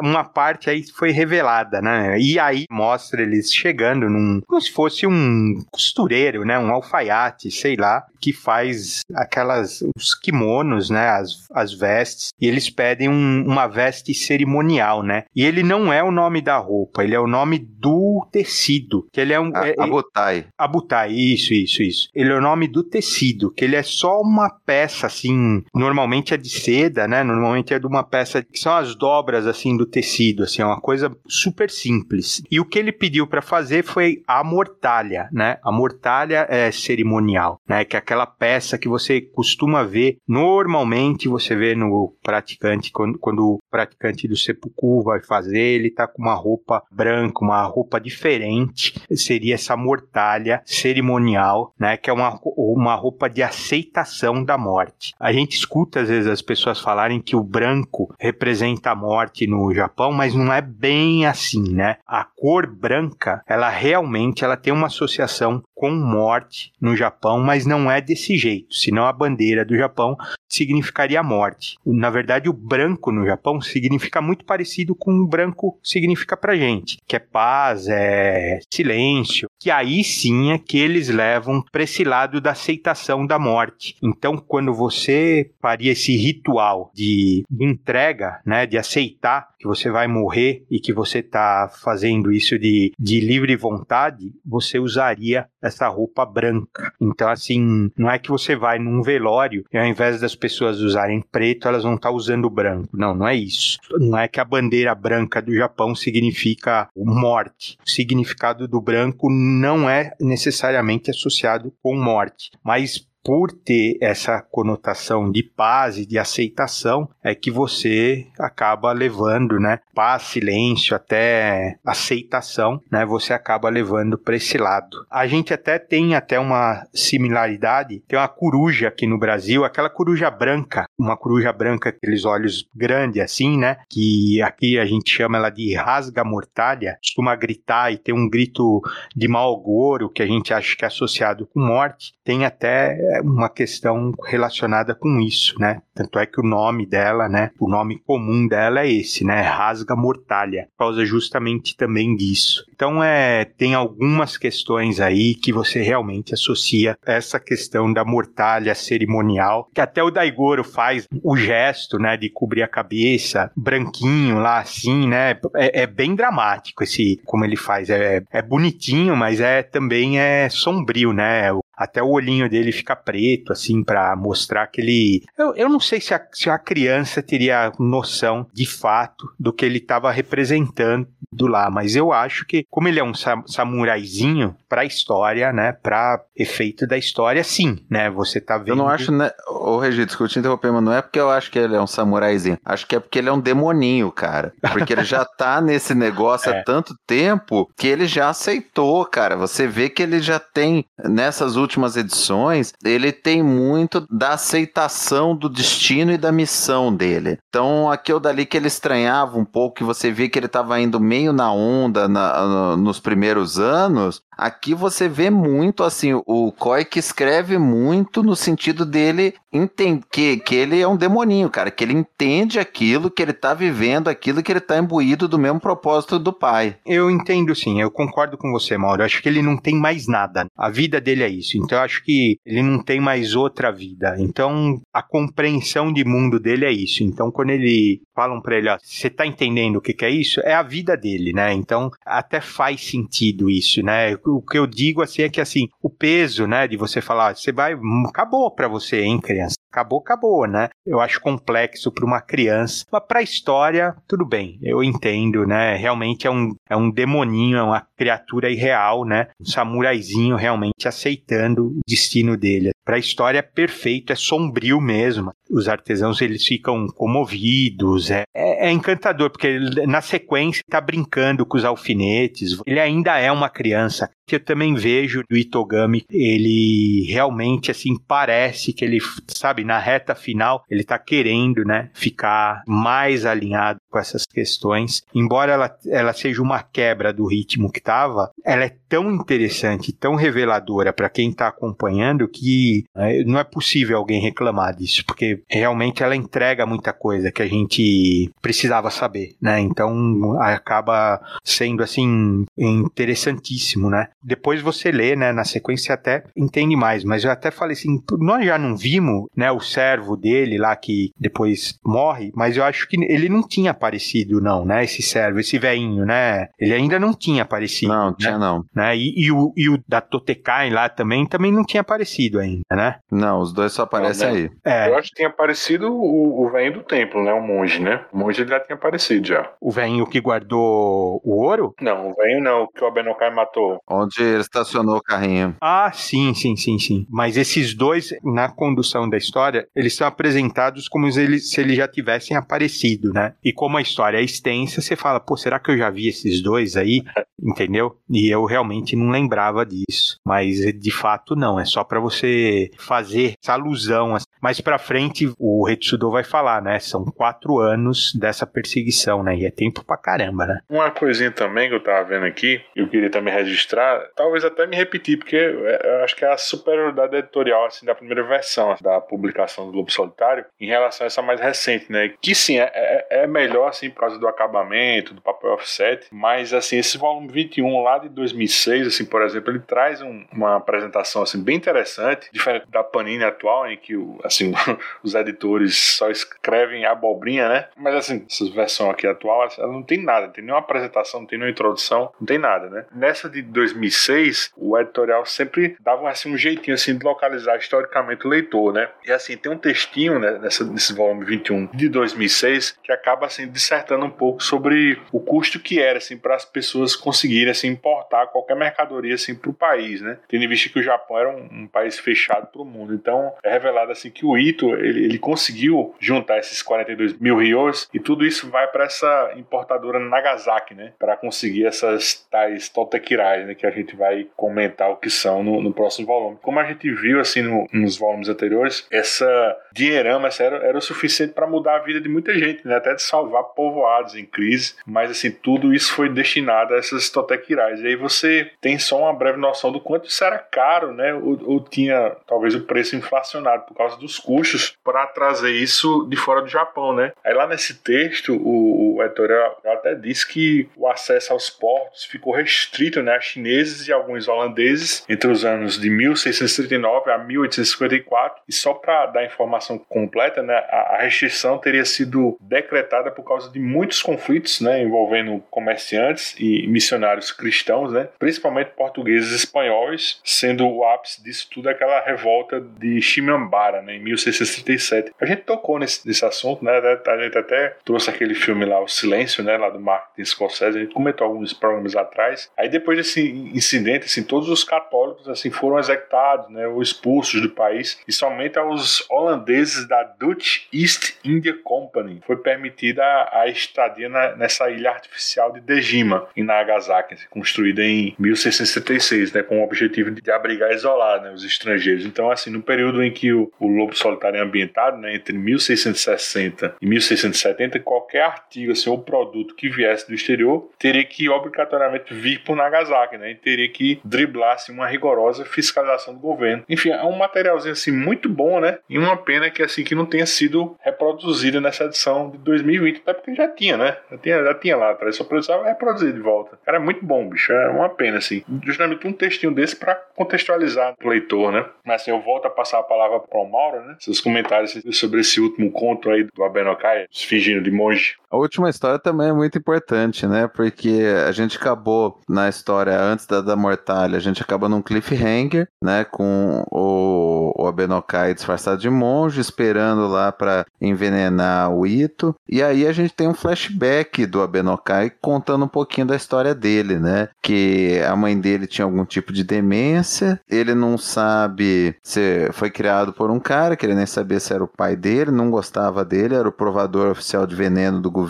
uma parte aí foi revelada, né? E aí mostra eles chegando num. como se fosse um costureiro, né? Um alfaiate, sei lá, que faz aquelas. Os kimonos, né? As, as vestes. E eles pedem um, uma veste cerimonial, né? E ele não é o nome da roupa, ele é o nome do tecido. Que ele é um. A, é, Abutai. Abutai, isso, isso, isso. Ele é o nome do tecido, que ele é só uma peça, assim, normalmente é de seda, né? Normalmente é de uma peça que são as dobras, assim, do tecido, assim, é uma coisa super simples. E o que ele pediu para fazer foi a mortalha, né? A mortalha é cerimonial, né? Que é aquela peça que você costuma ver, normalmente você vê no praticante, quando, quando o praticante do seppuku vai fazer, ele tá com uma roupa branca, uma roupa diferente, seria essa mortalha cerimonial, né? Que é uma, uma roupa de aceitação da morte. A gente escuta às vezes as pessoas falarem que o branco representa a morte no Japão, mas não é bem assim, né? A cor branca, ela realmente ela tem uma associação com morte no Japão, mas não é desse jeito, senão a bandeira do Japão significaria morte. Na verdade, o branco no Japão significa muito parecido com o branco significa pra gente, que é paz, é silêncio, que aí sim é que eles levam para esse lado da aceitação da morte. Então, quando você faria esse ritual de entrega, né, de aceitar que você vai morrer e que você está fazendo isso de, de livre vontade, você usaria essa roupa branca. Então, assim, não é que você vai num velório e ao invés das pessoas usarem preto, elas vão estar tá usando branco. Não, não é isso. Não é que a bandeira branca do Japão significa morte. O significado do branco não é necessariamente associado com morte, mas por ter essa conotação de paz e de aceitação, é que você acaba levando, né, paz, silêncio, até aceitação, né, você acaba levando para esse lado. A gente até tem até uma similaridade, tem uma coruja aqui no Brasil, aquela coruja branca, uma coruja branca, aqueles olhos grandes assim, né, que aqui a gente chama ela de rasga mortalha, costuma gritar e tem um grito de mau agouro que a gente acha que é associado com morte, tem até uma questão relacionada com isso, né? Tanto é que o nome dela, né? O nome comum dela é esse, né? Rasga mortalha, causa justamente também disso. Então é tem algumas questões aí que você realmente associa essa questão da mortalha cerimonial, que até o Daigoro faz o gesto, né? De cobrir a cabeça, branquinho lá assim, né? É, é bem dramático esse como ele faz. É, é bonitinho, mas é também é sombrio, né? Até o olhinho dele fica preto, assim, para mostrar que ele. Eu, eu não sei se a, se a criança teria noção de fato do que ele estava representando lá, mas eu acho que, como ele é um samuraizinho, pra história, né, pra efeito da história, sim, né, você tá vendo... Eu não acho, né, ô Regi, desculpa te interromper, mas não é porque eu acho que ele é um samuraizinho, acho que é porque ele é um demoninho, cara, porque ele já tá nesse negócio é. há tanto tempo que ele já aceitou, cara, você vê que ele já tem, nessas últimas edições, ele tem muito da aceitação do destino e da missão dele. Então, aquilo dali que ele estranhava um pouco, que você vê que ele tava indo meio na onda na, nos primeiros anos, Aqui você vê muito assim, o Koi que escreve muito no sentido dele entende que, que ele é um demoninho, cara, que ele entende aquilo, que ele tá vivendo aquilo, que ele tá imbuído do mesmo propósito do pai. Eu entendo sim, eu concordo com você, Mauro. Eu acho que ele não tem mais nada. A vida dele é isso. Então eu acho que ele não tem mais outra vida. Então a compreensão de mundo dele é isso. Então quando ele falam para ele, ó, você tá entendendo o que, que é isso? É a vida dele, né? Então até faz sentido isso, né? o que eu digo assim é que assim, o peso, né, de você falar, você vai, acabou para você, hein, criança? yes. Acabou, acabou, né? Eu acho complexo para uma criança, mas para a história, tudo bem, eu entendo, né? Realmente é um, é um demoninho, é uma criatura irreal, né? Um samuraizinho realmente aceitando o destino dele. Para a história é perfeito, é sombrio mesmo. Os artesãos eles ficam comovidos, é, é, é encantador porque ele, na sequência está brincando com os alfinetes. Ele ainda é uma criança. Que eu também vejo do Itogami, ele realmente assim parece que ele, sabe, na reta final ele está querendo, né, ficar mais alinhado com essas questões. Embora ela, ela seja uma quebra do ritmo que estava, ela é tão interessante, tão reveladora para quem está acompanhando que né, não é possível alguém reclamar disso, porque realmente ela entrega muita coisa que a gente precisava saber, né? Então acaba sendo assim interessantíssimo, né? Depois você lê, né? Na sequência até entende mais, mas eu até falei assim, nós já não vimos, né? O servo dele lá que depois morre, mas eu acho que ele não tinha aparecido, não, né? Esse servo, esse velhinho, né? Ele ainda não tinha aparecido. Não, né? tinha não. Né? E, e, o, e o da Totekai lá também, também não tinha aparecido ainda, né? Não, os dois só aparecem não, aí. É. Eu acho que tinha aparecido o, o velho do templo, né? O monge, né? O monge já tinha aparecido já. O velhinho que guardou o ouro? Não, o velho não, que o Abenokai matou. Onde ele estacionou o carrinho. Ah, sim, sim, sim, sim. Mas esses dois, na condução da história, eles são apresentados como se eles, se eles já tivessem aparecido, né? E como a história é extensa, você fala, pô, será que eu já vi esses dois aí? Entendeu? E eu realmente não lembrava disso. Mas de fato não, é só para você fazer essa alusão. Mais pra frente, o Retsudo vai falar, né? São quatro anos dessa perseguição, né? E é tempo pra caramba, né? Uma coisinha também que eu tava vendo aqui, eu queria também registrar, talvez até me repetir, porque eu acho que é a superioridade editorial, assim, da primeira versão da publicação do Globo Solitário em relação a essa mais recente, né? Que sim, é, é, é melhor, assim, por causa do acabamento, do papel offset, mas, assim, esse volume 21 lá de 2006, assim, por exemplo, ele traz um, uma apresentação, assim, bem interessante, diferente da Panini atual, em que, assim, os editores só escrevem abobrinha, né? Mas, assim, essa versão aqui atual, ela não tem nada, não tem nenhuma apresentação, não tem nenhuma introdução, não tem nada, né? Nessa de 2006, o editorial sempre dava, assim, um jeitinho, assim, de localizar historicamente o leitor, né? E, assim, tem um textinho, né, nessa, nesse volume 21 de 2006, que acaba, assim, dissertando um pouco sobre o custo que era, assim, para as pessoas conseguirem, assim, importar qualquer mercadoria, assim, para o país, né? Tendo em vista que o Japão era um, um país fechado para o mundo. Então, é revelado, assim, que o Ito, ele, ele conseguiu juntar esses 42 mil rios e tudo isso vai para essa importadora Nagasaki, né? Para conseguir essas tais totekirais, né? Que a gente vai comentar o que são no, no próximo volume. Como a gente viu, assim, no, nos volumes anteriores, essa dinheirama essa era, era o suficiente para mudar a vida de muita gente, né? Até de salvar povoados em crise. Mas, assim, tudo isso foi destinado a essas totekirais. E aí você tem só uma breve noção do quanto isso era caro, né? Ou, ou tinha talvez o preço inflacionado por causa dos custos para trazer isso de fora do Japão, né? Aí lá nesse texto, o, o editorial até diz que o acesso aos portos ficou restrito né, a chineses e alguns holandeses entre os anos de 1639 a 1854. E só para dar informação completa, né, a, a restrição teria sido decretada por causa de muitos conflitos né, envolvendo comerciantes e missionários cristãos, né, principalmente portugueses e espanhóis, sendo o ápice disso tudo aquela revolta de Chimambara, né, em 1637. A gente tocou nesse, nesse assunto, né, a gente até trouxe aquele filme lá, O Silêncio, né, lá do Martin Scorsese, a gente comentou alguns programas atrás. Aí depois desse incidente, assim, todos os católicos assim foram executados, né, ou expulsos do país, e somente aos holandeses da Dutch East India Company foi permitida a, estadia na, nessa ilha artificial de Dejima, em Nagasaki, construída em 1676, né, com o objetivo de abrigar e isolar né, os estrangeiros. Então, assim, no período em que o, o Lobo Solitário é ambientado, né, entre 1660 e 1670, qualquer artigo assim, ou produto que viesse do exterior teria que obrigatoriamente vir por Nagasaki, né, e teria que driblar assim, uma rigorosa fiscalização do governo. Enfim, é um materialzinho assim muito bom, né, e uma pena que assim que não tenha sido reproduzido nessa edição de 2020, até porque já tinha, né, já tinha, já tinha lá atrás, só precisava reproduzir de volta. Cara, é muito bom, bicho, é uma pena assim. Justamente um textinho desse para contextualizar o leitor, né? Mas assim, eu volto a passar a palavra para o Mauro, né? Seus comentários sobre esse último conto aí do Abenokai, fingindo de monge. A última história também é muito importante, né? Porque a gente acabou na história antes da, da Mortalha, a gente acaba num cliffhanger, né? Com o, o Abenokai disfarçado de monge, esperando lá para envenenar o Ito. E aí a gente tem um flashback do Abenokai contando um pouquinho da história dele, né? Que a mãe dele tinha algum tipo de demência, ele não sabe se foi criado por um cara que ele nem sabia se era o pai dele, não gostava dele, era o provador oficial de veneno do governo,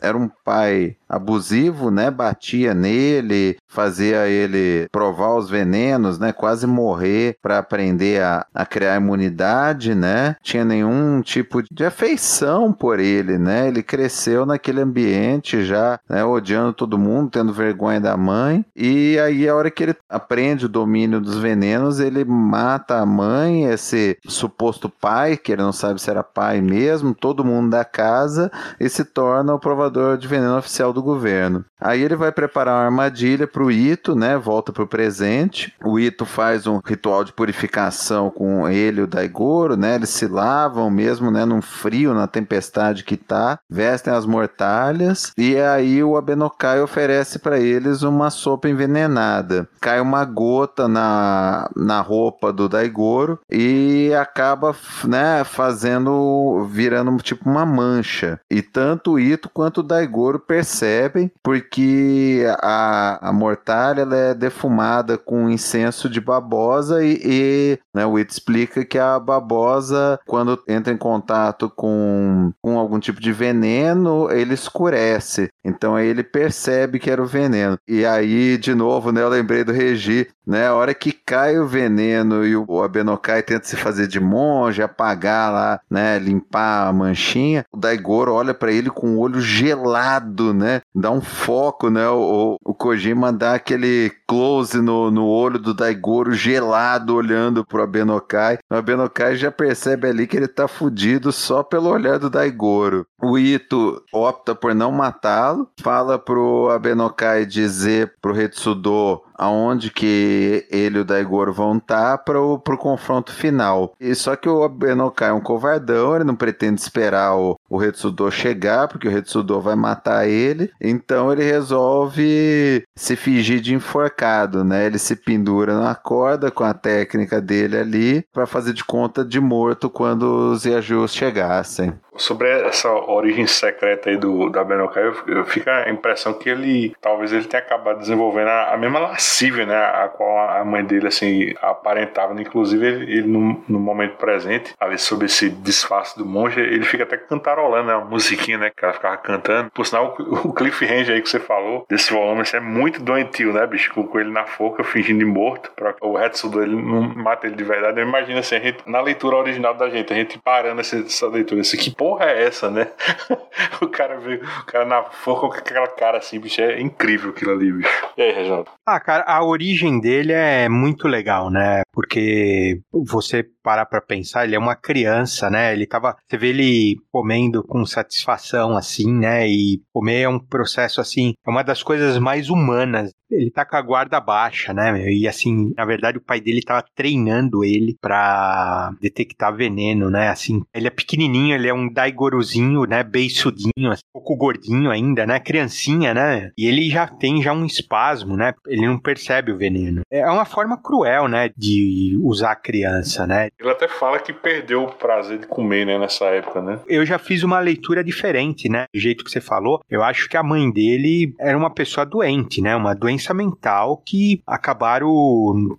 era um pai abusivo, né? Batia nele, fazia ele provar os venenos, né? Quase morrer para aprender a, a criar imunidade, né? Tinha nenhum tipo de afeição por ele, né? Ele cresceu naquele ambiente já, né? Odiando todo mundo, tendo vergonha da mãe. E aí, a hora que ele aprende o domínio dos venenos, ele mata a mãe, esse suposto pai, que ele não sabe se era pai mesmo, todo mundo da casa, e se torna o provador de veneno oficial do governo. Aí ele vai preparar uma armadilha para o Ito, né? Volta para o presente. O Ito faz um ritual de purificação com ele e o Daigoro, né? Eles se lavam mesmo, né? Num frio, na tempestade que tá, vestem as mortalhas e aí o Abenokai oferece para eles uma sopa envenenada. Cai uma gota na, na roupa do Daigoro e acaba, né? Fazendo, virando tipo uma mancha. E tanto Ito quanto o Daigoro percebem porque a, a mortalha ela é defumada com incenso de babosa e, e né, o It explica que a babosa, quando entra em contato com, com algum tipo de veneno, ele escurece. Então aí ele percebe que era o veneno. E aí, de novo, né, eu lembrei do Regi, né? A hora que cai o veneno e o Abenokai tenta se fazer de monge, apagar lá, né? Limpar a manchinha, o Daigoro olha para ele com o olho gelado, né? Dá um foco, né? O, o Kojima dá aquele close no, no olho do Daigoro gelado olhando pro Abenokai. O Abenokai já percebe ali que ele tá fudido só pelo olhar do Daigoro. O Ito opta por não matá-lo, fala pro Abenokai dizer pro Retsudo aonde que ele e o Daigoro vão estar tá para o confronto final. E só que o Abenokai é um covardão, ele não pretende esperar o, o Retsudo chegar, porque o Retsudo vai matar ele. Então ele resolve se fingir de enforcado, né? Ele se pendura na corda com a técnica dele ali para fazer de conta de morto quando os Yajus chegassem. Sobre essa origem secreta aí do da Benokai, fica a impressão que ele talvez ele tenha acabado desenvolvendo a, a mesma lascívia, né, a qual a mãe dele assim aparentava, inclusive ele, ele no, no, momento presente, ali sobre esse disfarce do monge, ele fica até cantarolando, né, uma musiquinha, né, que ela ficava cantando. Por sinal, o, o cliffhanger aí que você falou desse volume, isso é muito doentio, né, bicho, com ele na forca, fingindo de morto, para o Hetsudo ele não mata ele de verdade. Eu imagino assim, a gente, na leitura original da gente, a gente parando essa, essa leitura, assim, que porra é essa, né? o cara veio, o cara na forca com aquela cara assim, bicho, é incrível aquilo ali, bicho. E aí, Reginaldo? Ah, cara, a origem dele é muito legal, né? Porque você parar pra pensar, ele é uma criança, né? Ele tava. Você vê ele comendo com satisfação, assim, né? E comer é um processo assim, é uma das coisas mais humanas. Ele tá com a guarda baixa, né? E assim, na verdade, o pai dele tava treinando ele pra detectar veneno, né? Assim, ele é pequenininho, ele é um daigorozinho, né? Beiçudinho, assim, um pouco gordinho ainda, né? Criancinha, né? E ele já tem já um espasmo, né? Ele não percebe o veneno. É uma forma cruel, né? De usar a criança, né? Ele até fala que perdeu o prazer de comer, né, nessa época, né? Eu já fiz uma leitura diferente, né? Do jeito que você falou, eu acho que a mãe dele era uma pessoa doente, né? Uma doença mental que acabaram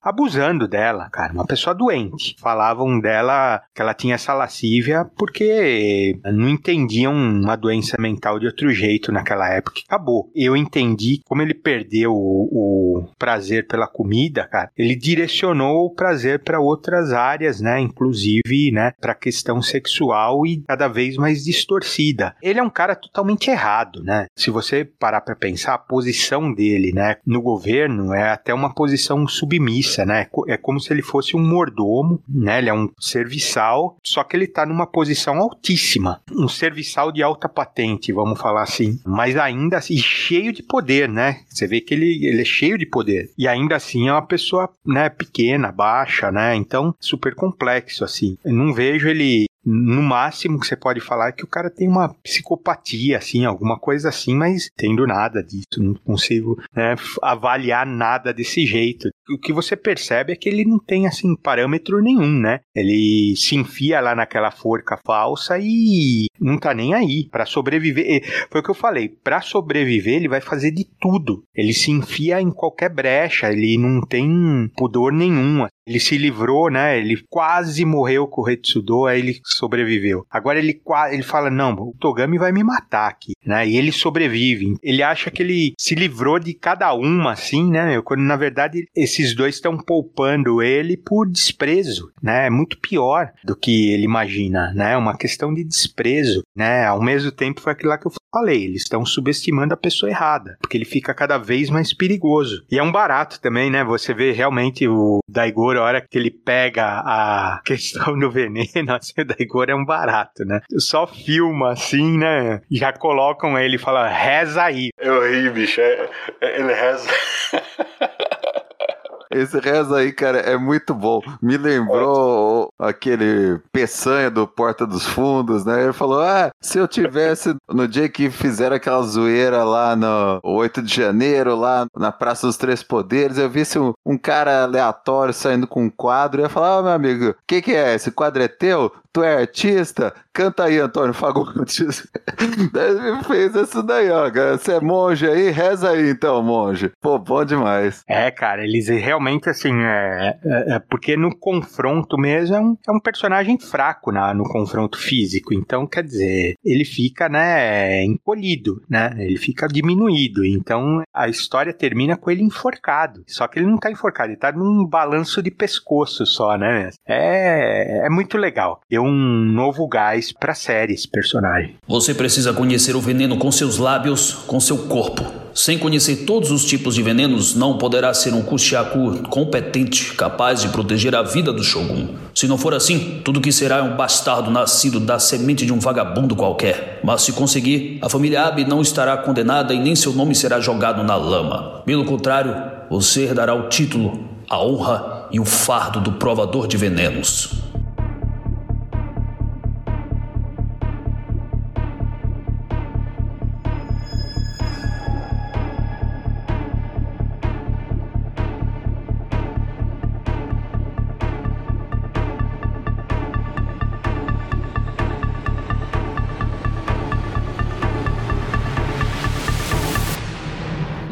abusando dela, cara. Uma pessoa doente. Falavam dela que ela tinha essa lascívia porque não entendiam uma doença mental de outro jeito naquela época. Acabou. Eu entendi como ele perdeu o, o prazer pela comida, cara. Ele direcionou o prazer para outras áreas, né? Inclusive, né? Para a questão sexual e cada vez mais distorcida. Ele é um cara totalmente errado, né? Se você parar para pensar, a posição dele, né? No governo é até uma posição submissa, né? É como se ele fosse um mordomo, né? Ele é um serviçal, só que ele tá numa posição altíssima. Um serviçal de alta patente, vamos falar assim. Mas ainda assim, cheio de poder, né? Você vê que ele, ele é cheio de poder. E ainda assim é uma pessoa, né? Pequena, baixa, né? Então, super complexo, assim. Eu não vejo ele no máximo que você pode falar é que o cara tem uma psicopatia, assim, alguma coisa assim, mas tendo nada disso, não consigo né, avaliar nada desse jeito. O que você percebe é que ele não tem, assim, parâmetro nenhum, né? Ele se enfia lá naquela forca falsa e não tá nem aí para sobreviver. Foi o que eu falei, para sobreviver ele vai fazer de tudo. Ele se enfia em qualquer brecha, ele não tem pudor nenhum. Ele se livrou, né? Ele quase morreu com o Retsudo, aí ele sobreviveu. Agora ele ele fala: "Não, o Togami vai me matar aqui", né? E ele sobrevive. Ele acha que ele se livrou de cada uma assim, né? Quando na verdade esses dois estão poupando ele por desprezo, né? É muito pior do que ele imagina, né? É uma questão de desprezo, né? Ao mesmo tempo foi aquilo lá que eu falei, eles estão subestimando a pessoa errada, porque ele fica cada vez mais perigoso. E é um barato também, né? Você vê realmente o Daigoro, a hora que ele pega a questão do veneno, assim, o Daigoro é um barato, né? Só filma assim, né? E já colocam ele e fala, reza aí. Eu ri, bicho. É, é, ele reza. Esse reza aí, cara, é muito bom. Me lembrou aquele peçanha do Porta dos Fundos, né? Ele falou: Ah, se eu tivesse no dia que fizeram aquela zoeira lá no 8 de janeiro, lá na Praça dos Três Poderes, eu visse um, um cara aleatório saindo com um quadro, eu ia falar: Ah, meu amigo, o que, que é? Esse quadro é teu? Tu é artista? Canta aí, Antônio Fagundes. Daí fez isso daí, ó. Você é monge aí? Reza aí então, monge. Pô, bom demais. É, cara, eles realmente, assim, é, é, é porque no confronto mesmo é um, é um personagem fraco na, no confronto físico. Então, quer dizer, ele fica, né, encolhido, né? Ele fica diminuído. Então, a história termina com ele enforcado. Só que ele não tá enforcado, ele tá num balanço de pescoço só, né? É, é muito legal. Deu um novo gás pra série esse personagem. Você precisa conhecer o veneno com seus lábios, com seu corpo. Sem conhecer todos os tipos de venenos, não poderá ser um Kushaku competente, capaz de proteger a vida do Shogun. Se não for assim, tudo que será é um bastardo nascido da semente de um vagabundo qualquer. Mas se conseguir, a família Abe não estará condenada e nem seu nome será jogado na lama. Pelo contrário, você herdará o título, a honra e o fardo do provador de venenos.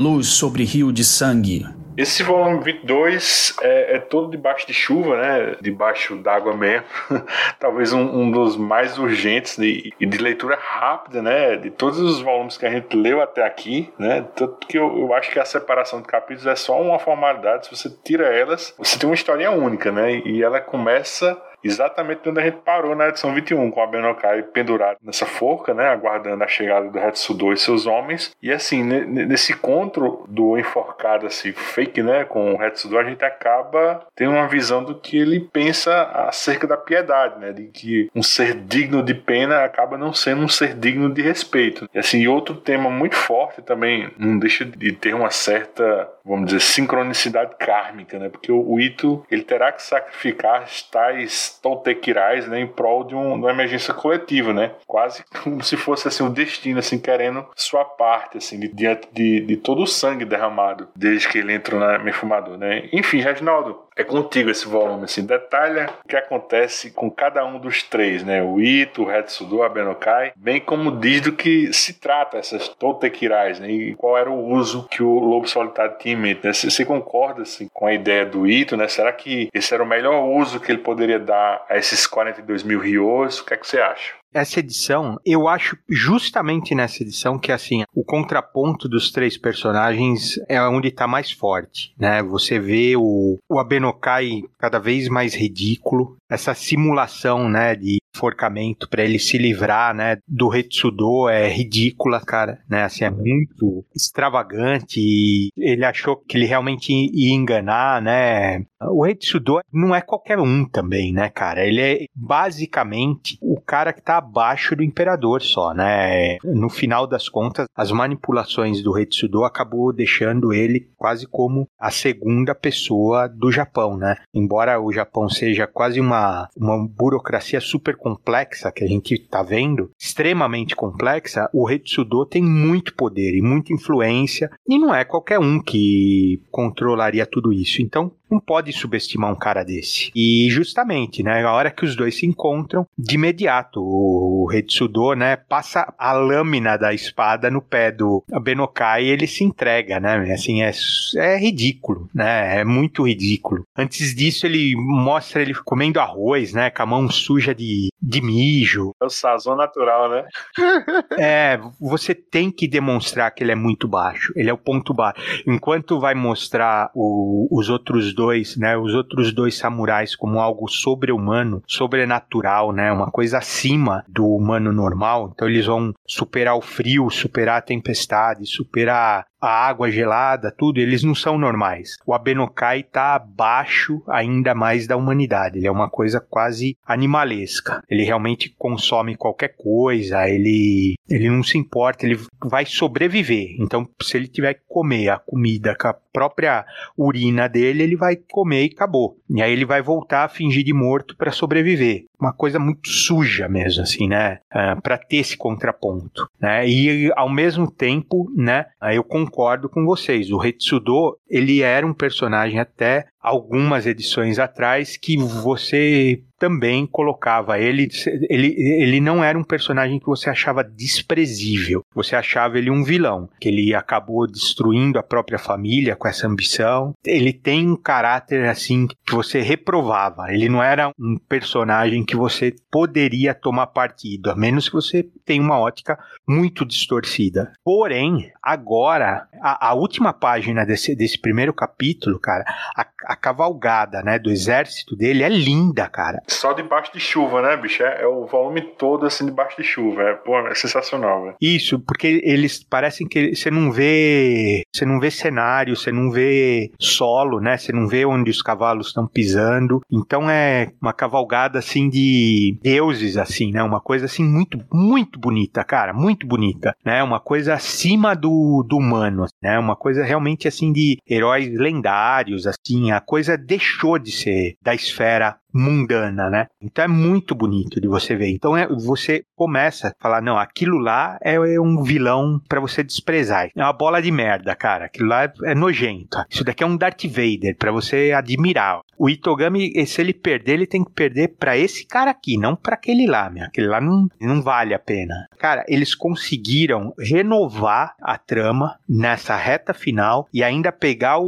Luz sobre rio de sangue. Esse volume 22 é, é todo debaixo de chuva, né? Debaixo d'água mesmo. Talvez um, um, dos mais urgentes e de, de, leitura rápida, né? De todos os volumes que a gente leu até aqui, né? Tanto que eu, eu acho que a separação de capítulos é só uma formalidade. Se você tira elas, você tem uma historinha única, né? E ela começa exatamente onde a gente parou na edição 21, com a Benokai pendurada nessa forca, né, aguardando a chegada do Hetsudo e seus homens. E assim, nesse encontro do enforcado assim, fake, né, com o Hetsudo, a gente acaba tendo uma visão do que ele pensa acerca da piedade, né, de que um ser digno de pena acaba não sendo um ser digno de respeito. E assim, outro tema muito forte também, não deixa de ter uma certa, vamos dizer, sincronicidade kármica, né, porque o Ito, ele terá que sacrificar tais Toltequirais, né, em prol de, um, de uma emergência coletiva, né? Quase como se fosse assim o destino, assim, querendo sua parte, assim, diante de, de todo o sangue derramado desde que ele entrou na Mefumador, né? Enfim, Reginaldo, é contigo esse volume, assim, detalha o que acontece com cada um dos três, né? O Ito, o Hetsudo, a Benokai, bem como diz do que se trata essas Toltequirais, né? E qual era o uso que o Lobo Solitário tinha em mente, né? Você, você concorda, assim, com a ideia do Ito, né? Será que esse era o melhor uso que ele poderia dar a esses 42 mil rios? O que é que você acha? Essa edição, eu acho justamente nessa edição que assim, o contraponto dos três personagens é onde está mais forte, né? Você vê o, o Abenokai cada vez mais ridículo, essa simulação, né, de enforcamento para ele se livrar, né, do Retsudo é ridícula, cara, né, assim, é muito extravagante e ele achou que ele realmente ia enganar, né, o Retsudo não é qualquer um também, né, cara, ele é basicamente o cara que tá abaixo do imperador só, né, no final das contas, as manipulações do Retsudo acabou deixando ele quase como a segunda pessoa do Japão, né, embora o Japão seja quase uma, uma burocracia super complexa que a gente está vendo, extremamente complexa, o Retsudo tem muito poder e muita influência e não é qualquer um que controlaria tudo isso. Então, não pode subestimar um cara desse. E justamente, né, a hora que os dois se encontram, de imediato o Retsudo, né, passa a lâmina da espada no pé do Benokai e ele se entrega, né? Assim, é, é ridículo, né? É muito ridículo. Antes disso, ele mostra ele comendo arroz, né, com a mão suja de, de mijo. É o sazon natural, né? é, você tem que demonstrar que ele é muito baixo. Ele é o ponto baixo. Enquanto vai mostrar o, os outros dois dois, né, os outros dois samurais como algo sobre-humano, sobrenatural, né, uma coisa acima do humano normal. Então eles vão superar o frio, superar a tempestade, superar a água gelada, tudo, eles não são normais. O Abenokai está abaixo ainda mais da humanidade. Ele é uma coisa quase animalesca. Ele realmente consome qualquer coisa, ele, ele não se importa, ele vai sobreviver. Então, se ele tiver que comer a comida com a própria urina dele, ele vai comer e acabou. E aí ele vai voltar a fingir de morto para sobreviver. Uma coisa muito suja mesmo, assim, né? Uh, ah, para ter esse contraponto, né? E ao mesmo tempo, né? Eu concordo com vocês. O Retsudo, ele era um personagem até algumas edições atrás que você também colocava ele, ele ele não era um personagem que você achava desprezível. Você achava ele um vilão, que ele acabou destruindo a própria família com essa ambição. Ele tem um caráter assim que você reprovava. Ele não era um personagem que você poderia tomar partido, a menos que você tenha uma ótica muito distorcida. Porém, agora a, a última página desse, desse primeiro capítulo, cara, a, a cavalgada, né, do exército dele é linda, cara. Só debaixo de chuva, né, bicho? É, é o volume todo assim debaixo de chuva. É, pô, é sensacional, velho. Isso, porque eles parecem que você não vê, você não vê cenário, você não vê solo, né? Você não vê onde os cavalos estão pisando. Então é uma cavalgada assim de deuses assim, né? Uma coisa assim muito muito bonita, cara, muito bonita, né? Uma coisa acima do, do humano, né? Uma coisa realmente assim de heróis lendários, assim, a coisa deixou de ser da esfera mundana, né? Então é muito bonito de você ver. Então é, você começa a falar, não, aquilo lá é, é um vilão para você desprezar. É uma bola de merda, cara. Aquilo lá é, é nojento. Isso daqui é um Darth Vader para você admirar. O Itogami, se ele perder, ele tem que perder para esse cara aqui, não para aquele lá, meu. Aquele lá não, não vale a pena. Cara, eles conseguiram renovar a trama nessa reta final e ainda pegar o,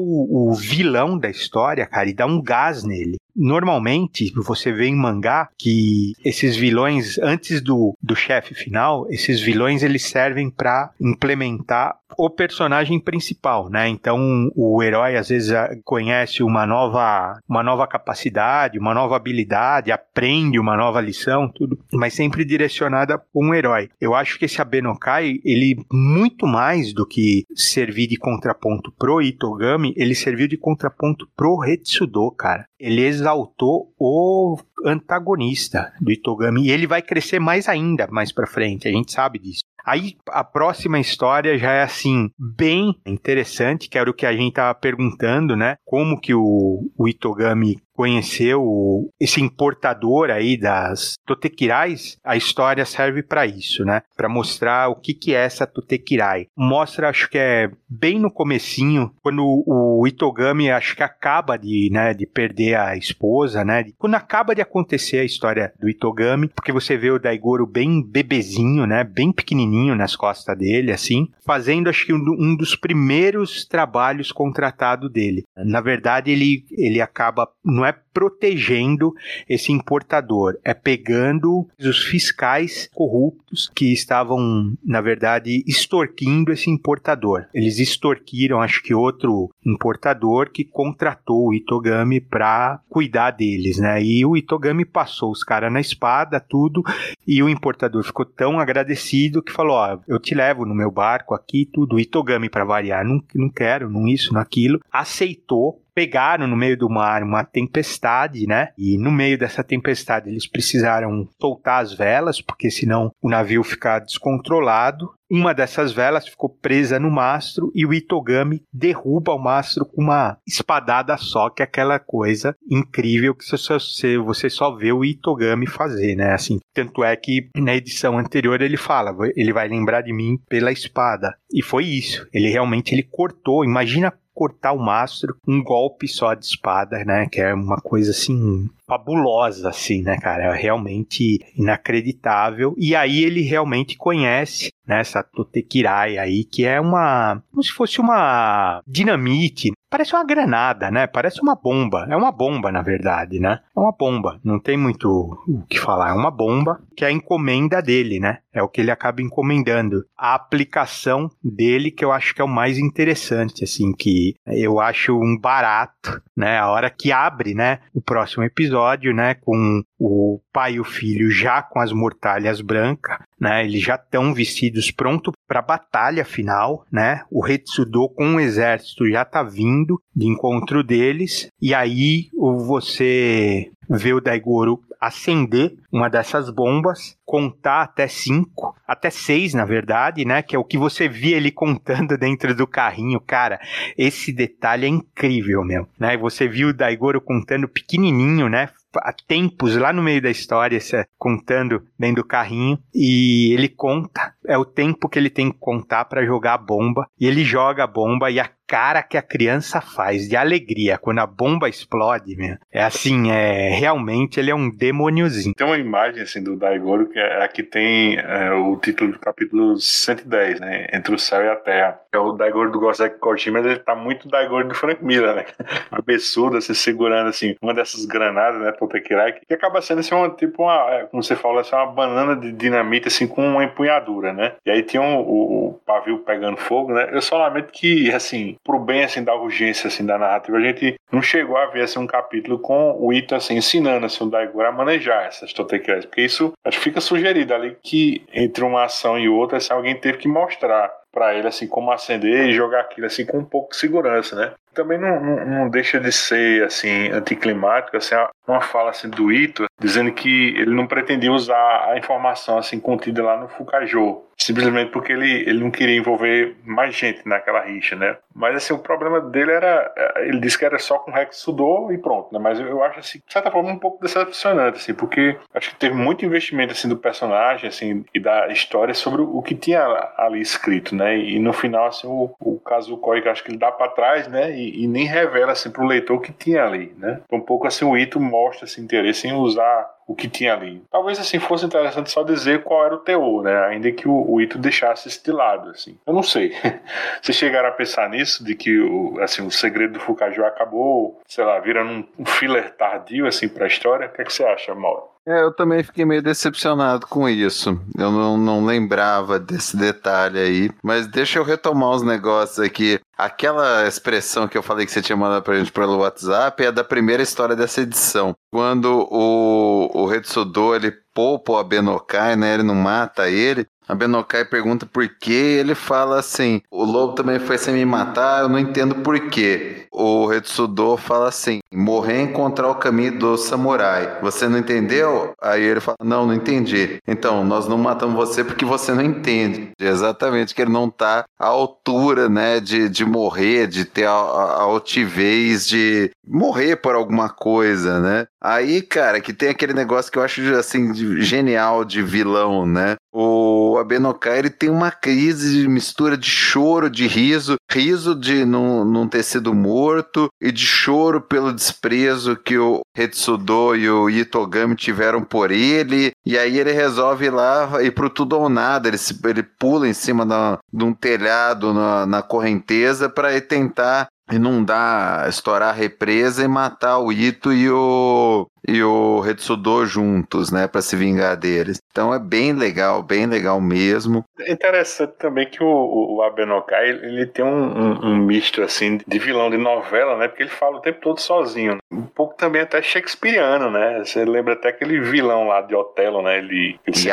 o vilão da história, cara, e dar um gás nele. Normalmente, você vê em mangá que esses vilões, antes do, do chefe final, esses vilões eles servem para implementar o personagem principal, né? Então o herói às vezes conhece uma nova, uma nova capacidade, uma nova habilidade, aprende uma nova lição, tudo, mas sempre direcionada para um herói. Eu acho que esse Abenokai, ele muito mais do que servir de contraponto pro Itogami, ele serviu de contraponto pro Retsudo, cara. Ele exaltou o antagonista do Itogami e ele vai crescer mais ainda mais para frente, a gente sabe disso. Aí a próxima história já é assim, bem interessante, que era o que a gente tava perguntando, né? Como que o, o Itogami conheceu esse importador aí das totequirais, a história serve para isso, né? Para mostrar o que que é essa totequirai. Mostra, acho que é bem no comecinho, quando o Itogami acho que acaba de, né, de perder a esposa, né? Quando acaba de acontecer a história do Itogami, porque você vê o Daigoro bem bebezinho, né? Bem pequenininho nas costas dele, assim, fazendo acho que um, dos primeiros trabalhos contratado dele. Na verdade, ele ele acaba no não é protegendo esse importador, é pegando os fiscais corruptos que estavam, na verdade, extorquindo esse importador. Eles extorquiram, acho que outro importador que contratou o Itogami para cuidar deles, né? E o Itogami passou os caras na espada, tudo, e o importador ficou tão agradecido que falou: Ó, eu te levo no meu barco aqui, tudo. O Itogami, para variar, não, não quero, não isso, não aquilo, aceitou pegaram no meio do mar uma tempestade, né? E no meio dessa tempestade eles precisaram soltar as velas, porque senão o navio fica descontrolado. Uma dessas velas ficou presa no mastro e o Itogami derruba o mastro com uma espadada só, que é aquela coisa incrível que você, você só vê o Itogami fazer, né? Assim, tanto é que na edição anterior ele fala, ele vai lembrar de mim pela espada. E foi isso. Ele realmente ele cortou. Imagina cortar o mastro um golpe só de espada, né? Que é uma coisa assim fabulosa, assim, né, cara? É realmente inacreditável. E aí ele realmente conhece né, essa Totekirai aí, que é uma. como se fosse uma dinamite. Parece uma granada, né? Parece uma bomba. É uma bomba, na verdade, né? É uma bomba. Não tem muito o que falar. É uma bomba que é a encomenda dele, né? É o que ele acaba encomendando. A aplicação dele, que eu acho que é o mais interessante, assim, que eu acho um barato né? A hora que abre, né? O próximo episódio, né? Com o pai e o filho já com as mortalhas brancas, né? Eles já estão vestidos pronto para a batalha final, né? O Retsudo com o exército já tá vindo de encontro deles e aí você vê o Daigoro acender uma dessas bombas, contar até cinco, até seis, na verdade, né? Que é o que você via ele contando dentro do carrinho. Cara, esse detalhe é incrível, meu. Né? Você viu o Daigoro contando pequenininho, né? há tempos lá no meio da história, contando dentro do carrinho, e ele conta, é o tempo que ele tem que contar para jogar a bomba, e ele joga a bomba e a cara que a criança faz de alegria quando a bomba explode, meu, é assim, é realmente ele é um demôniozinho. Tem uma imagem assim do Daigoro que é, aqui tem é, o título do capítulo 110, né, entre o céu e a terra. É o Daigoro do Gosek Kojima, ele tá muito Daigoro do Frank Miller, né? Absurdo, assim, segurando assim uma dessas granadas, né, Potekirai, que acaba sendo assim uma tipo uma, é, como você fala, assim, uma banana de dinamite assim com uma empunhadura, né? E aí tinha um, o, o pavio pegando fogo, né? Eu só lamento que assim pro bem assim da urgência assim da narrativa, a gente não chegou a ver assim um capítulo com o Ito assim ensinando assim o Daigoro a manejar essas totequeras, porque isso acho que fica sugerido ali que entre uma ação e outra assim, alguém teve que mostrar para ele assim como acender e jogar aquilo assim com um pouco de segurança, né? Também não, não, não deixa de ser assim anticlimático, assim uma fala assim do Ito dizendo que ele não pretendia usar a informação assim contida lá no Fukajo simplesmente porque ele, ele não queria envolver mais gente naquela rixa, né? Mas assim, o problema dele era, ele disse que era só com Rex Sudor e pronto, né? Mas eu, eu acho assim, de certa forma um pouco decepcionante, assim, porque acho que teve muito investimento assim do personagem, assim, e da história sobre o que tinha ali escrito, né? E, no final assim, o, o que acho que ele dá para trás, né? E, e, nem revela assim pro leitor o que tinha ali, né? Então, um pouco assim o Ito mostra esse interesse em usar o que tinha ali. Talvez assim fosse interessante só dizer qual era o teor, né? Ainda que o, o Ito deixasse isso de lado, assim. Eu não sei. Vocês chegaram a pensar nisso, de que o, assim, o segredo do Fukaju acabou, sei lá, virando um, um filler tardio, assim, pra história? O que, é que você acha, Mauro? É, eu também fiquei meio decepcionado com isso. Eu não, não lembrava desse detalhe aí. Mas deixa eu retomar os negócios aqui. Aquela expressão que eu falei que você tinha mandado pra gente pelo WhatsApp é da primeira história dessa edição. Quando o, o Retsudo, ele poupa o Abenokai, né? Ele não mata ele. A Benokai pergunta por quê, ele fala assim: o lobo também foi sem me matar, eu não entendo por quê. O Retsudo fala assim: morrer encontrar o caminho do samurai. Você não entendeu? Aí ele fala: não, não entendi. Então, nós não matamos você porque você não entende. Exatamente, que ele não tá à altura, né, de, de morrer, de ter a, a altivez de morrer por alguma coisa, né? Aí, cara, que tem aquele negócio que eu acho assim genial de vilão, né? O Abenokai ele tem uma crise de mistura de choro, de riso, riso de não, não ter sido morto e de choro pelo desprezo que o Retsudo e o Itogami tiveram por ele. E aí ele resolve ir lá ir pro tudo ou nada. Ele, ele pula em cima de um telhado na, na correnteza para tentar inundar, estourar a represa e matar o Ito e o e o Retsudo juntos, né, para se vingar deles. Então é bem legal, bem legal mesmo. É interessante também que o, o Abenokai ele tem um, um, um, misto assim de vilão de novela, né, porque ele fala o tempo todo sozinho. Um pouco também até shakespeariano, né? Você lembra até aquele vilão lá de Otelo, né? Ele, ele se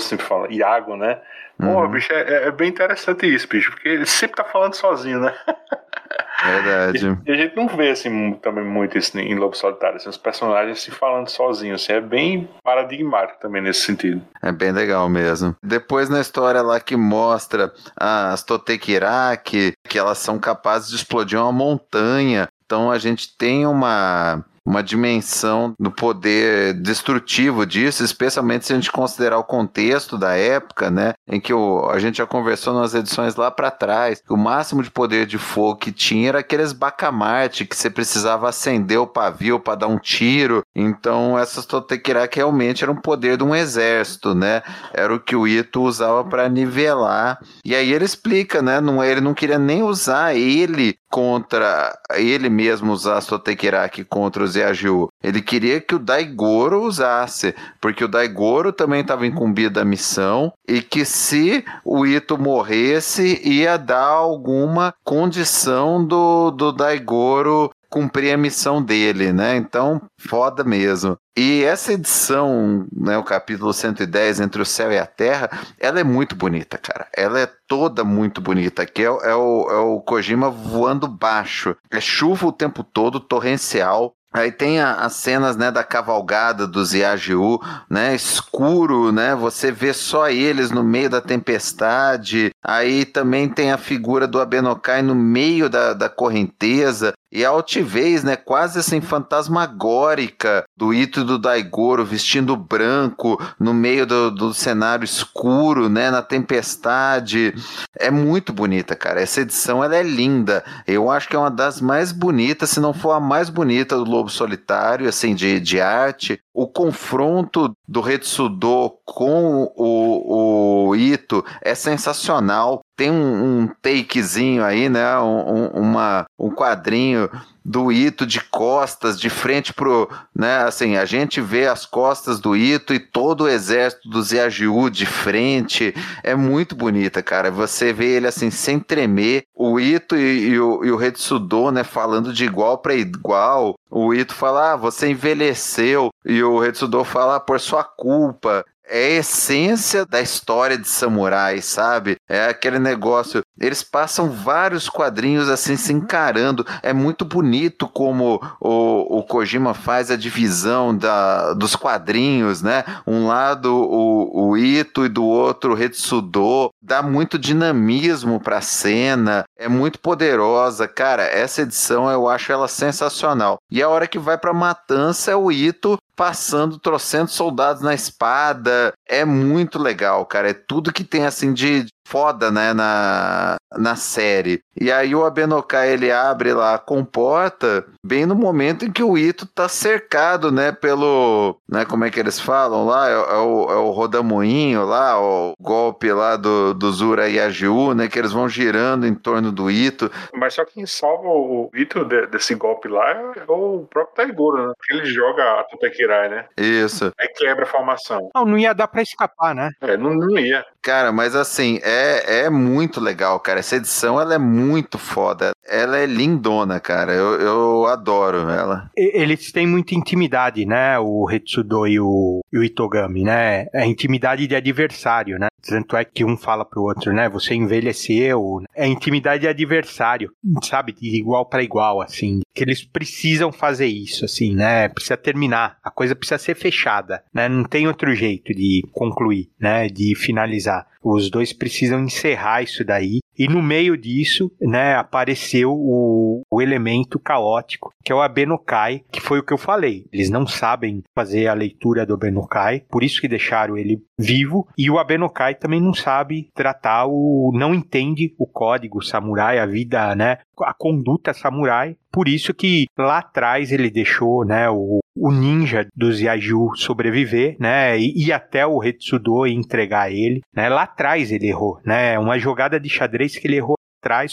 sempre fala, Iago, né? Pô, uhum. bicho, é, é, bem interessante isso, bicho, porque ele sempre tá falando sozinho, né? Verdade. E, a gente não vê assim também muito isso em Lobo Solitário, assim, os personagens se falando sozinhos, assim, é bem paradigmático também nesse sentido. É bem legal mesmo. Depois na história lá que mostra as Totekiraki, que elas são capazes de explodir uma montanha. Então a gente tem uma uma dimensão do poder destrutivo disso, especialmente se a gente considerar o contexto da época, né, em que o, a gente já conversou nas edições lá para trás, o máximo de poder de fogo que tinha era aqueles bacamarte que você precisava acender o pavio para dar um tiro. Então essas Totekiraki realmente eram um poder de um exército, né? Era o que o Ito usava para nivelar. E aí ele explica, né? Não, ele não queria nem usar ele contra ele mesmo usar a Sotekiraki contra o Zeaju. Ele queria que o Daigoro usasse, porque o Daigoro também estava incumbido da missão e que se o Ito morresse ia dar alguma condição do, do Daigoro cumprir a missão dele, né? Então, foda mesmo. E essa edição, né, o capítulo 110, Entre o Céu e a Terra, ela é muito bonita, cara. Ela é toda muito bonita. Aqui é, é, o, é o Kojima voando baixo. É chuva o tempo todo, torrencial. Aí tem a, as cenas, né, da cavalgada dos Yajiu, né, escuro, né, você vê só eles no meio da tempestade. Aí também tem a figura do Abenokai no meio da, da correnteza. E a altivez, né, quase assim fantasmagórica do Ito e do Daigoro vestindo branco no meio do, do cenário escuro, né, na tempestade. É muito bonita, cara. Essa edição ela é linda. Eu acho que é uma das mais bonitas, se não for a mais bonita do Lobo Solitário, assim, de, de arte. O confronto do Retsudo com o, o Ito é sensacional tem um, um takezinho aí, né? Um, um, uma, um quadrinho do Ito de costas, de frente pro, né, assim, a gente vê as costas do Ito e todo o exército dos Yajiu de frente, é muito bonita, cara, você vê ele assim, sem tremer, o Ito e, e o, e o Retsudo, né, falando de igual para igual, o Ito fala, ah, você envelheceu, e o Retsudo fala, ah, por sua culpa, é a essência da história de samurai, sabe? É aquele negócio. Eles passam vários quadrinhos assim se encarando. É muito bonito como o, o Kojima faz a divisão da, dos quadrinhos, né? Um lado o, o Ito e do outro o Retsudo. Dá muito dinamismo pra cena. É muito poderosa. Cara, essa edição eu acho ela sensacional. E a hora que vai pra matança é o Ito passando trocando soldados na espada. É muito legal, cara. É tudo que tem assim de foda, né, na, na série. E aí o Abenokai ele abre lá a comporta bem no momento em que o Ito tá cercado, né, pelo, né, como é que eles falam lá, é, é o, é o rodamoinho lá, o golpe lá do, do Zura Yajiu, né, que eles vão girando em torno do Ito. Mas só quem salva o Ito de, desse golpe lá é o próprio Taigoro, né, porque ele joga a Tutekirai, né. Isso. Aí quebra a formação. Não, não ia dar pra escapar, né? É, não, não ia. Cara, mas assim, é, é muito legal, cara. Essa edição, ela é muito foda. Ela é lindona, cara. Eu, eu adoro ela. Eles têm muita intimidade, né? O Retsudo e o, e o Itogami, né? É intimidade de adversário, né? Tanto é que um fala pro outro, né? Você envelheceu. É intimidade de adversário, sabe? De igual para igual, assim. Que eles precisam fazer isso, assim, né? Precisa terminar. A coisa precisa ser fechada, né? Não tem outro jeito de concluir, né? De finalizar. Os dois precisam encerrar isso daí. E no meio disso, né, apareceu o, o elemento caótico, que é o Abenokai, que foi o que eu falei. Eles não sabem fazer a leitura do Abenokai, por isso que deixaram ele vivo. E o Abenokai também não sabe tratar o. não entende o código samurai, a vida, né? A conduta samurai. Por isso que lá atrás ele deixou, né, o, o ninja dos Yaju sobreviver, né, e, e até o Retsudo entregar ele, né, lá atrás ele errou, né, uma jogada de xadrez que ele errou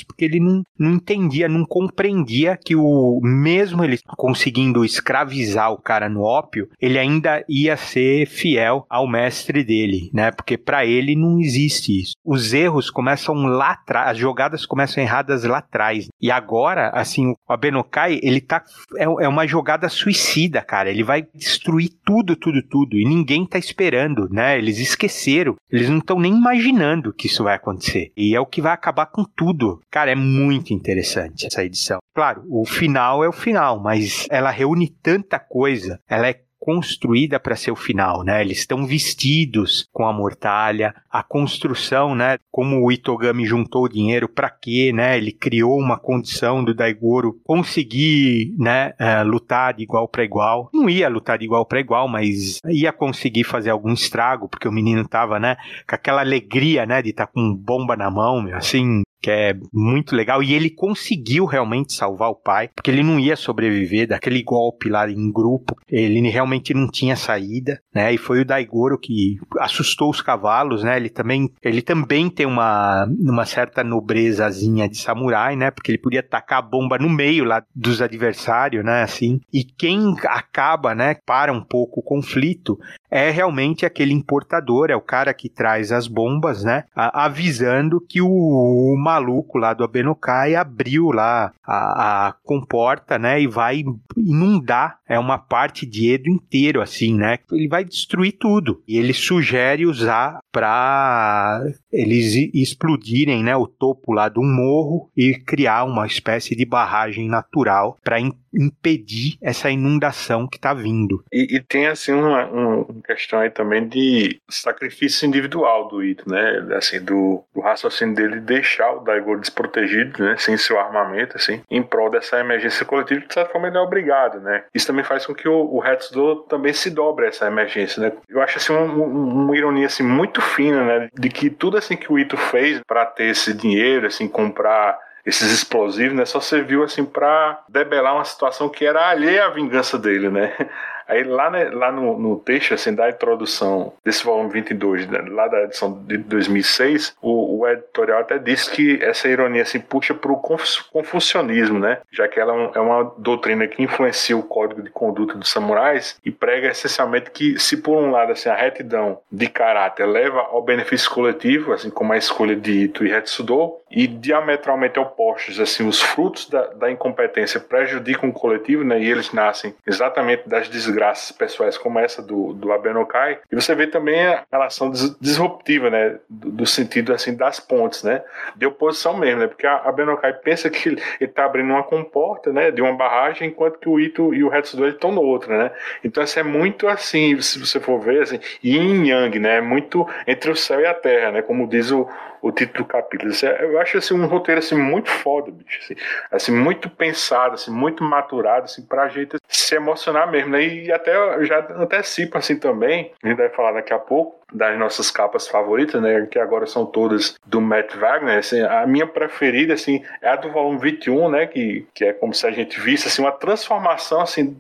porque ele não, não entendia, não compreendia que o mesmo ele conseguindo escravizar o cara no ópio, ele ainda ia ser fiel ao mestre dele, né? Porque para ele não existe isso. Os erros começam lá atrás, as jogadas começam erradas lá atrás. E agora, assim, o Abenokai, ele tá é, é uma jogada suicida, cara. Ele vai destruir tudo, tudo, tudo e ninguém tá esperando, né? Eles esqueceram, eles não estão nem imaginando que isso vai acontecer. E é o que vai acabar com tudo tudo. Cara, é muito interessante essa edição. Claro, o final é o final, mas ela reúne tanta coisa. Ela é construída para ser o final, né? Eles estão vestidos com a mortalha, a construção, né? Como o Itogami juntou o dinheiro para quê, né? Ele criou uma condição do Daigoro conseguir, né, uh, lutar de igual para igual. Não ia lutar de igual para igual, mas ia conseguir fazer algum estrago, porque o menino tava, né, com aquela alegria, né, de estar tá com bomba na mão, assim, que é muito legal. E ele conseguiu realmente salvar o pai, porque ele não ia sobreviver daquele golpe lá em grupo. Ele realmente não tinha saída, né? E foi o Daigoro que assustou os cavalos, né? Ele também, ele também tem uma, uma certa nobrezazinha de samurai, né? Porque ele podia tacar a bomba no meio lá dos adversários, né? Assim. E quem acaba, né? Para um pouco o conflito é realmente aquele importador, é o cara que traz as bombas, né? Avisando que o maluco lá do Abenokai abriu lá a, a comporta, né? E vai inundar é uma parte de Edo inteiro, assim, né? Ele vai destruir tudo. E ele sugere usar para eles explodirem, né, o topo lá do morro e criar uma espécie de barragem natural para impedir essa inundação que está vindo. E, e, tem assim uma, uma, questão aí também de sacrifício individual do Ito, né? Assim, do, do raciocínio dele deixar o Daigoro desprotegido, né? Sem seu armamento, assim, em prol dessa emergência coletiva, de certa forma ele é obrigado, né? Isso também faz com que o, o também se dobre essa emergência, né? Eu acho assim um, um, uma ironia assim muito fina, né? De que tudo assim que o Ito fez para ter esse dinheiro, assim, comprar esses explosivos, né, só serviu assim para debelar uma situação que era alheia à vingança dele, né? Aí lá, né, lá no, no, texto, assim, da introdução desse volume 22, né, lá da edição de 2006, o, o, editorial até diz que essa ironia assim, puxa para o confucionismo, né? Já que ela é, é uma doutrina que influencia o código de conduta dos samurais e prega essencialmente que se por um lado assim, a retidão de caráter leva ao benefício coletivo, assim como a escolha de Ito e Hetsudo, e diametralmente opostos, assim, os frutos da, da incompetência prejudicam o coletivo, né? E eles nascem exatamente das desgraças desgraças pessoais como essa do, do Abenokai. E você vê também a relação disruptiva, né? Do, do, sentido, assim, das pontes, né? De oposição mesmo, né? Porque a Abenokai pensa que ele está abrindo uma comporta, né? De uma barragem, enquanto que o Ito e o Hetsudo estão no outro, né? Então, isso é muito assim, se você for ver, assim, yin yang, né? É muito entre o céu e a terra, né? Como diz o, o título do capítulo. É, eu acho assim, um roteiro assim, muito foda, bicho. Assim, assim, muito pensado, assim, muito maturado, assim, pra gente se emocionar mesmo, né? E até já antecipo assim também, a gente vai falar daqui a pouco, das nossas capas favoritas, né, que agora são todas do Matt Wagner, assim, a minha preferida, assim, é a do volume 21, né, que, que é como se a gente visse, assim, uma transformação, assim,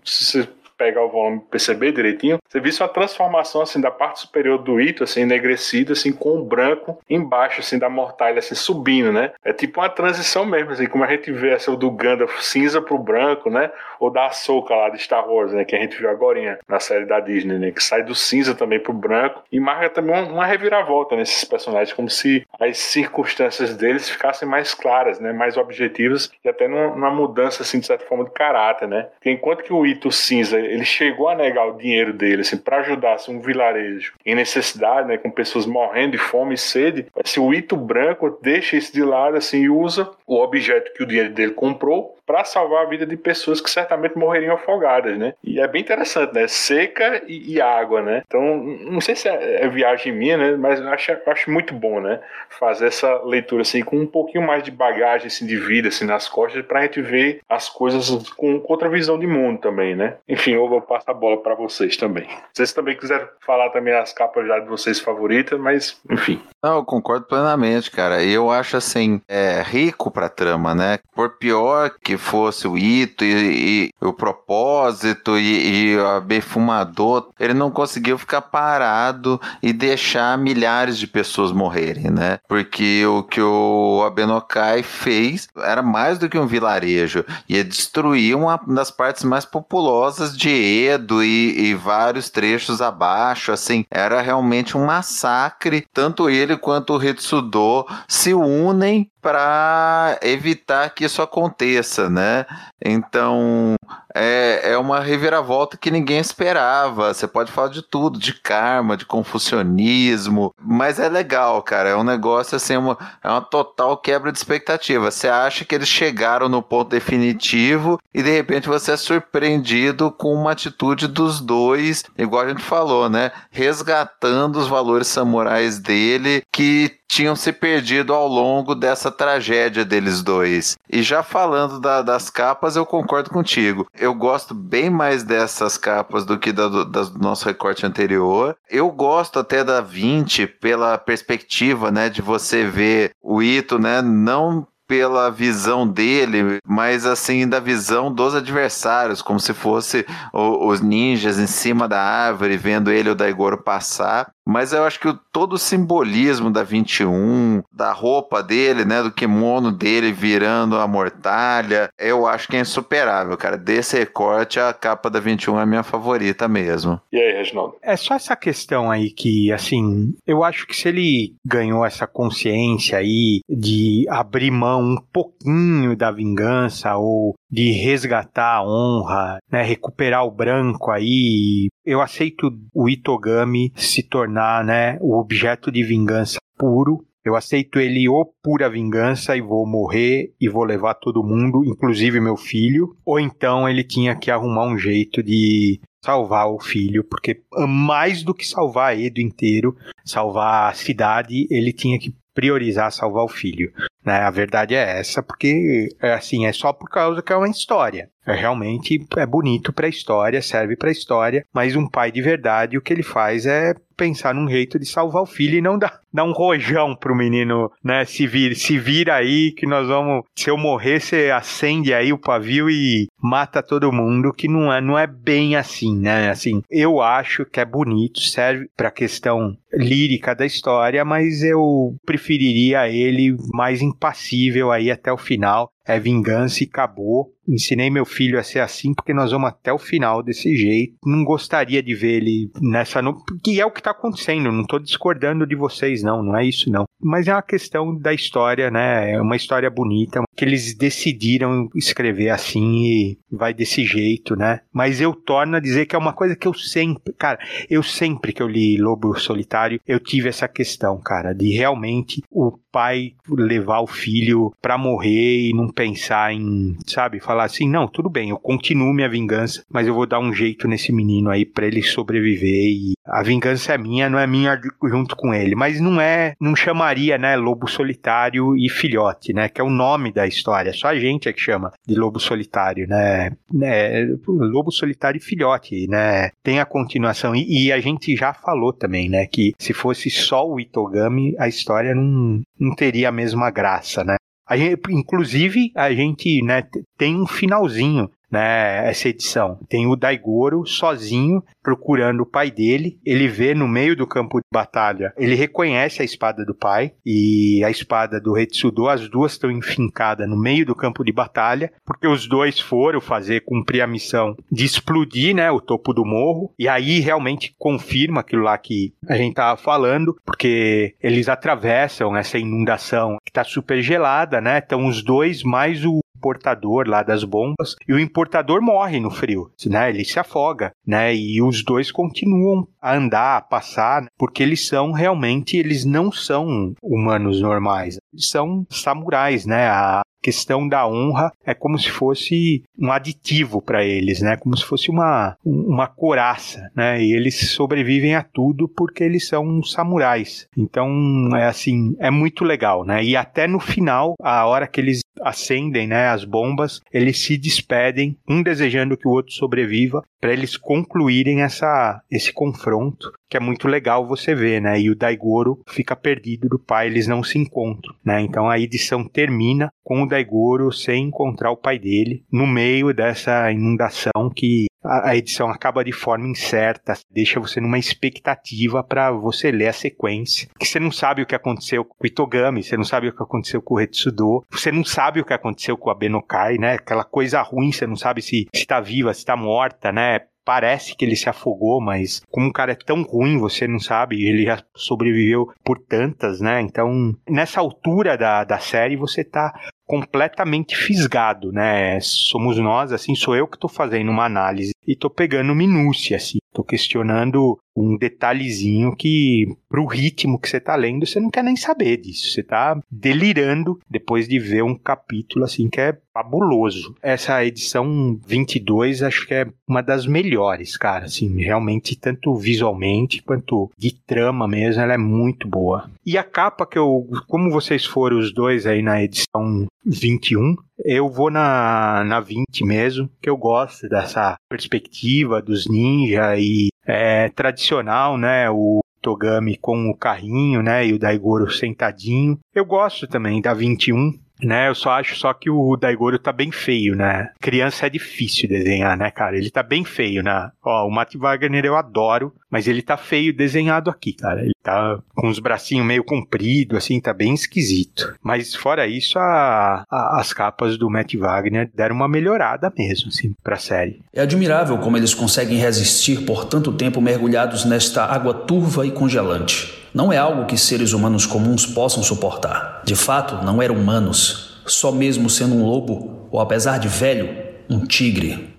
pegar o volume e perceber direitinho, você viu uma transformação assim da parte superior do Ito, assim, enegrecida, assim, com o branco embaixo, assim, da mortalha, assim, subindo, né? É tipo uma transição mesmo, assim, como a gente vê essa do Gandalf cinza pro branco, né? Ou da Ahsoka lá de Star Wars, né? Que a gente viu agora na série da Disney, né? Que sai do cinza também pro branco e marca também uma reviravolta nesses personagens, como se as circunstâncias deles ficassem mais claras, né? Mais objetivas e até numa, mudança, assim, de certa forma, de caráter, né? Porque enquanto que o Ito cinza ele chegou a negar o dinheiro dele assim, para ajudar assim, um vilarejo em necessidade, né, com pessoas morrendo de fome e sede, assim, o Ito Branco deixa isso de lado assim, e usa o objeto que o dinheiro dele comprou para salvar a vida de pessoas que certamente morreriam afogadas, né? E é bem interessante, né? Seca e, e água, né? Então, não sei se é, é viagem minha, né? Mas acho, acho muito bom, né? Fazer essa leitura assim com um pouquinho mais de bagagem assim, de vida assim nas costas para a gente ver as coisas com, com outra visão de mundo também, né? Enfim, eu vou passar a bola para vocês também. Vocês também quiserem falar também as capas já de vocês favoritas, mas enfim. Não, eu concordo plenamente, cara. Eu acho assim, é rico pra trama, né? Por pior que fosse o Ito e, e o propósito e, e a Befumador, ele não conseguiu ficar parado e deixar milhares de pessoas morrerem, né? Porque o que o Abenokai fez era mais do que um vilarejo, ia destruir uma das partes mais populosas de Edo e, e vários trechos abaixo, assim, era realmente um massacre. Tanto ele quanto o Hitsudo se unem para evitar que isso aconteça, né? Então é, é uma reviravolta que ninguém esperava. Você pode falar de tudo, de karma, de confucionismo, mas é legal, cara. É um negócio assim, uma, é uma total quebra de expectativa. Você acha que eles chegaram no ponto definitivo e de repente você é surpreendido com uma atitude dos dois, igual a gente falou, né? Resgatando os valores samurais dele que tinham se perdido ao longo dessa tragédia deles dois. E já falando da, das capas, eu concordo contigo. Eu gosto bem mais dessas capas do que da, do, do nosso recorte anterior. Eu gosto até da 20 pela perspectiva, né, de você ver o Ito, né, não pela visão dele, mas assim da visão dos adversários, como se fosse o, os ninjas em cima da árvore vendo ele o Daigoro passar. Mas eu acho que todo o simbolismo da 21, da roupa dele, né, do kimono dele virando a mortalha, eu acho que é insuperável, cara. Desse recorte, a capa da 21 é a minha favorita mesmo. E aí, Reginaldo? É só essa questão aí que, assim, eu acho que se ele ganhou essa consciência aí de abrir mão um pouquinho da vingança ou de resgatar a honra, né, recuperar o branco aí. Eu aceito o Itogami se tornar, né, o objeto de vingança puro. Eu aceito ele ou pura vingança e vou morrer e vou levar todo mundo, inclusive meu filho, ou então ele tinha que arrumar um jeito de salvar o filho, porque mais do que salvar Edo inteiro, salvar a cidade, ele tinha que priorizar salvar o filho. Né? A verdade é essa, porque é assim, é só por causa que é uma história. É realmente é bonito para a história, serve para a história, mas um pai de verdade o que ele faz é pensar num jeito de salvar o filho e não dar, dar um rojão pro menino, né? Se vir, se vira aí que nós vamos, se eu morrer, você acende aí o pavio e mata todo mundo, que não é, não é bem assim, né? Assim, eu acho que é bonito, serve para a questão lírica da história, mas eu preferiria ele mais impassível aí até o final é vingança e acabou. Ensinei meu filho a ser assim porque nós vamos até o final desse jeito. Não gostaria de ver ele nessa. No... Que é o que está acontecendo. Não estou discordando de vocês, não. Não é isso, não. Mas é uma questão da história, né? É uma história bonita que eles decidiram escrever assim e vai desse jeito, né? Mas eu torno a dizer que é uma coisa que eu sempre, cara, eu sempre que eu li Lobo Solitário, eu tive essa questão, cara, de realmente o pai levar o filho para morrer e não pensar em, sabe, falar assim, não, tudo bem, eu continuo minha vingança, mas eu vou dar um jeito nesse menino aí para ele sobreviver e a vingança é minha, não é minha junto com ele, mas não é, não chamaria, né, Lobo Solitário e Filhote, né, que é o nome da história, só a gente é que chama de Lobo Solitário, né, né Lobo Solitário e Filhote, né, tem a continuação. E, e a gente já falou também, né, que se fosse só o Itogami, a história não, não teria a mesma graça, né? A gente, inclusive, a gente né, tem um finalzinho né, essa edição. Tem o Daigoro sozinho procurando o pai dele. Ele vê no meio do campo de batalha, ele reconhece a espada do pai e a espada do Retsudo, as duas estão enfincadas no meio do campo de batalha, porque os dois foram fazer cumprir a missão de explodir, né, o topo do morro. E aí realmente confirma aquilo lá que a gente tava falando, porque eles atravessam essa inundação que tá super gelada, né? Então os dois mais o importador lá das bombas e o importador morre no frio, né? Ele se afoga, né? E os dois continuam a andar, a passar, porque eles são realmente, eles não são humanos normais, eles são samurais, né? A questão da honra é como se fosse um aditivo para eles, né? Como se fosse uma, uma coraça, né? E eles sobrevivem a tudo porque eles são samurais. Então, é assim, é muito legal, né? E até no final, a hora que eles acendem, né, as bombas, eles se despedem, um desejando que o outro sobreviva, para eles concluírem essa, esse confronto, que é muito legal você ver, né? E o Daigoro fica perdido do pai, eles não se encontram, né? Então a edição termina com o Daigoro sem encontrar o pai dele no meio dessa inundação que a, edição acaba de forma incerta, deixa você numa expectativa para você ler a sequência. Que você não sabe o que aconteceu com o Itogami, você não sabe o que aconteceu com o Retsudo, você não sabe o que aconteceu com a Benokai, né? Aquela coisa ruim, você não sabe se está viva, se está morta, né? Parece que ele se afogou, mas como o cara é tão ruim, você não sabe, ele já sobreviveu por tantas, né? Então, nessa altura da, da série, você tá completamente fisgado, né? Somos nós, assim, sou eu que estou fazendo uma análise e estou pegando minúcia, assim, estou questionando um detalhezinho que, pro ritmo que você está lendo, você não quer nem saber disso. Você está delirando depois de ver um capítulo, assim, que é fabuloso. Essa edição 22 acho que é uma das melhores, cara, assim, realmente, tanto visualmente quanto de trama mesmo, ela é muito boa. E a capa que eu, como vocês foram os dois aí na edição 21, eu vou na, na 20 mesmo, que eu gosto dessa perspectiva dos ninja e é, tradicional, né? O Togami com o carrinho, né? E o Daigoro sentadinho. Eu gosto também da 21, Né, eu só acho só que o Daigoro tá bem feio, né? Criança é difícil desenhar, né, cara? Ele tá bem feio, né? Ó, o Matt Wagner eu adoro, mas ele tá feio desenhado aqui, cara. Ele tá com os bracinhos meio compridos, assim, tá bem esquisito. Mas fora isso, a, a, as capas do Matt Wagner deram uma melhorada mesmo, assim, pra série. É admirável como eles conseguem resistir por tanto tempo mergulhados nesta água turva e congelante. Não é algo que seres humanos comuns possam suportar. De fato, não eram humanos, só mesmo sendo um lobo, ou apesar de velho, um tigre.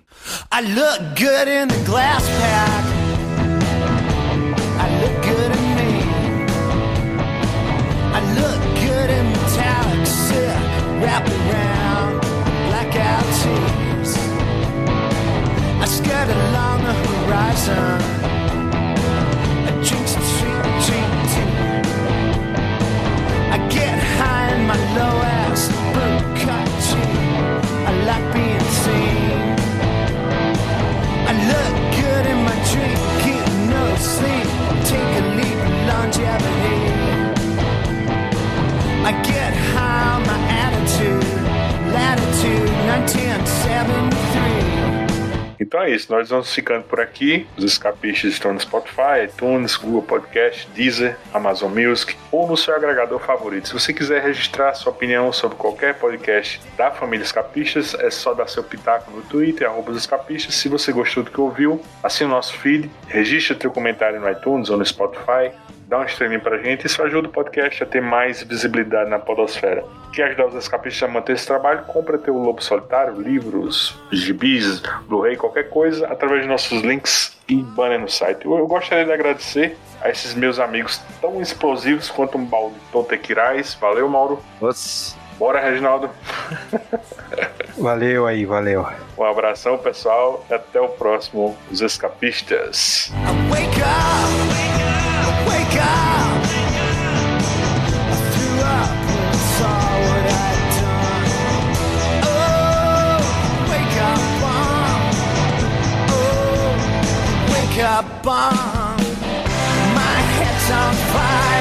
I look good in the glass pack. I in me. I look good in metallic silk wrapped around blackout tees. I skirt along the horizon. my low Então é isso, nós vamos ficando por aqui. Os escapistas estão no Spotify, iTunes, Google Podcast, Deezer, Amazon Music ou no seu agregador favorito. Se você quiser registrar sua opinião sobre qualquer podcast da família Escapistas, é só dar seu pitaco no Twitter, arroba os escapistas. Se você gostou do que ouviu, assine o nosso feed, registre seu comentário no iTunes ou no Spotify, dá um streaming pra gente. Isso ajuda o podcast a ter mais visibilidade na podosfera. Quer ajudar os escapistas a manter esse trabalho? Compra teu Lobo Solitário, livros, gibis, Blu-ray, qualquer coisa, através de nossos links e banner no site. Eu, eu, gostaria de agradecer a esses meus amigos tão explosivos quanto um balde Tontequirais. Valeu, Mauro. Nossa. Bora, Reginaldo. valeu aí, valeu. Um abração, pessoal, e até o próximo Os Escapistas. Wake up, wake up. Up on wake up bomb my head's on fire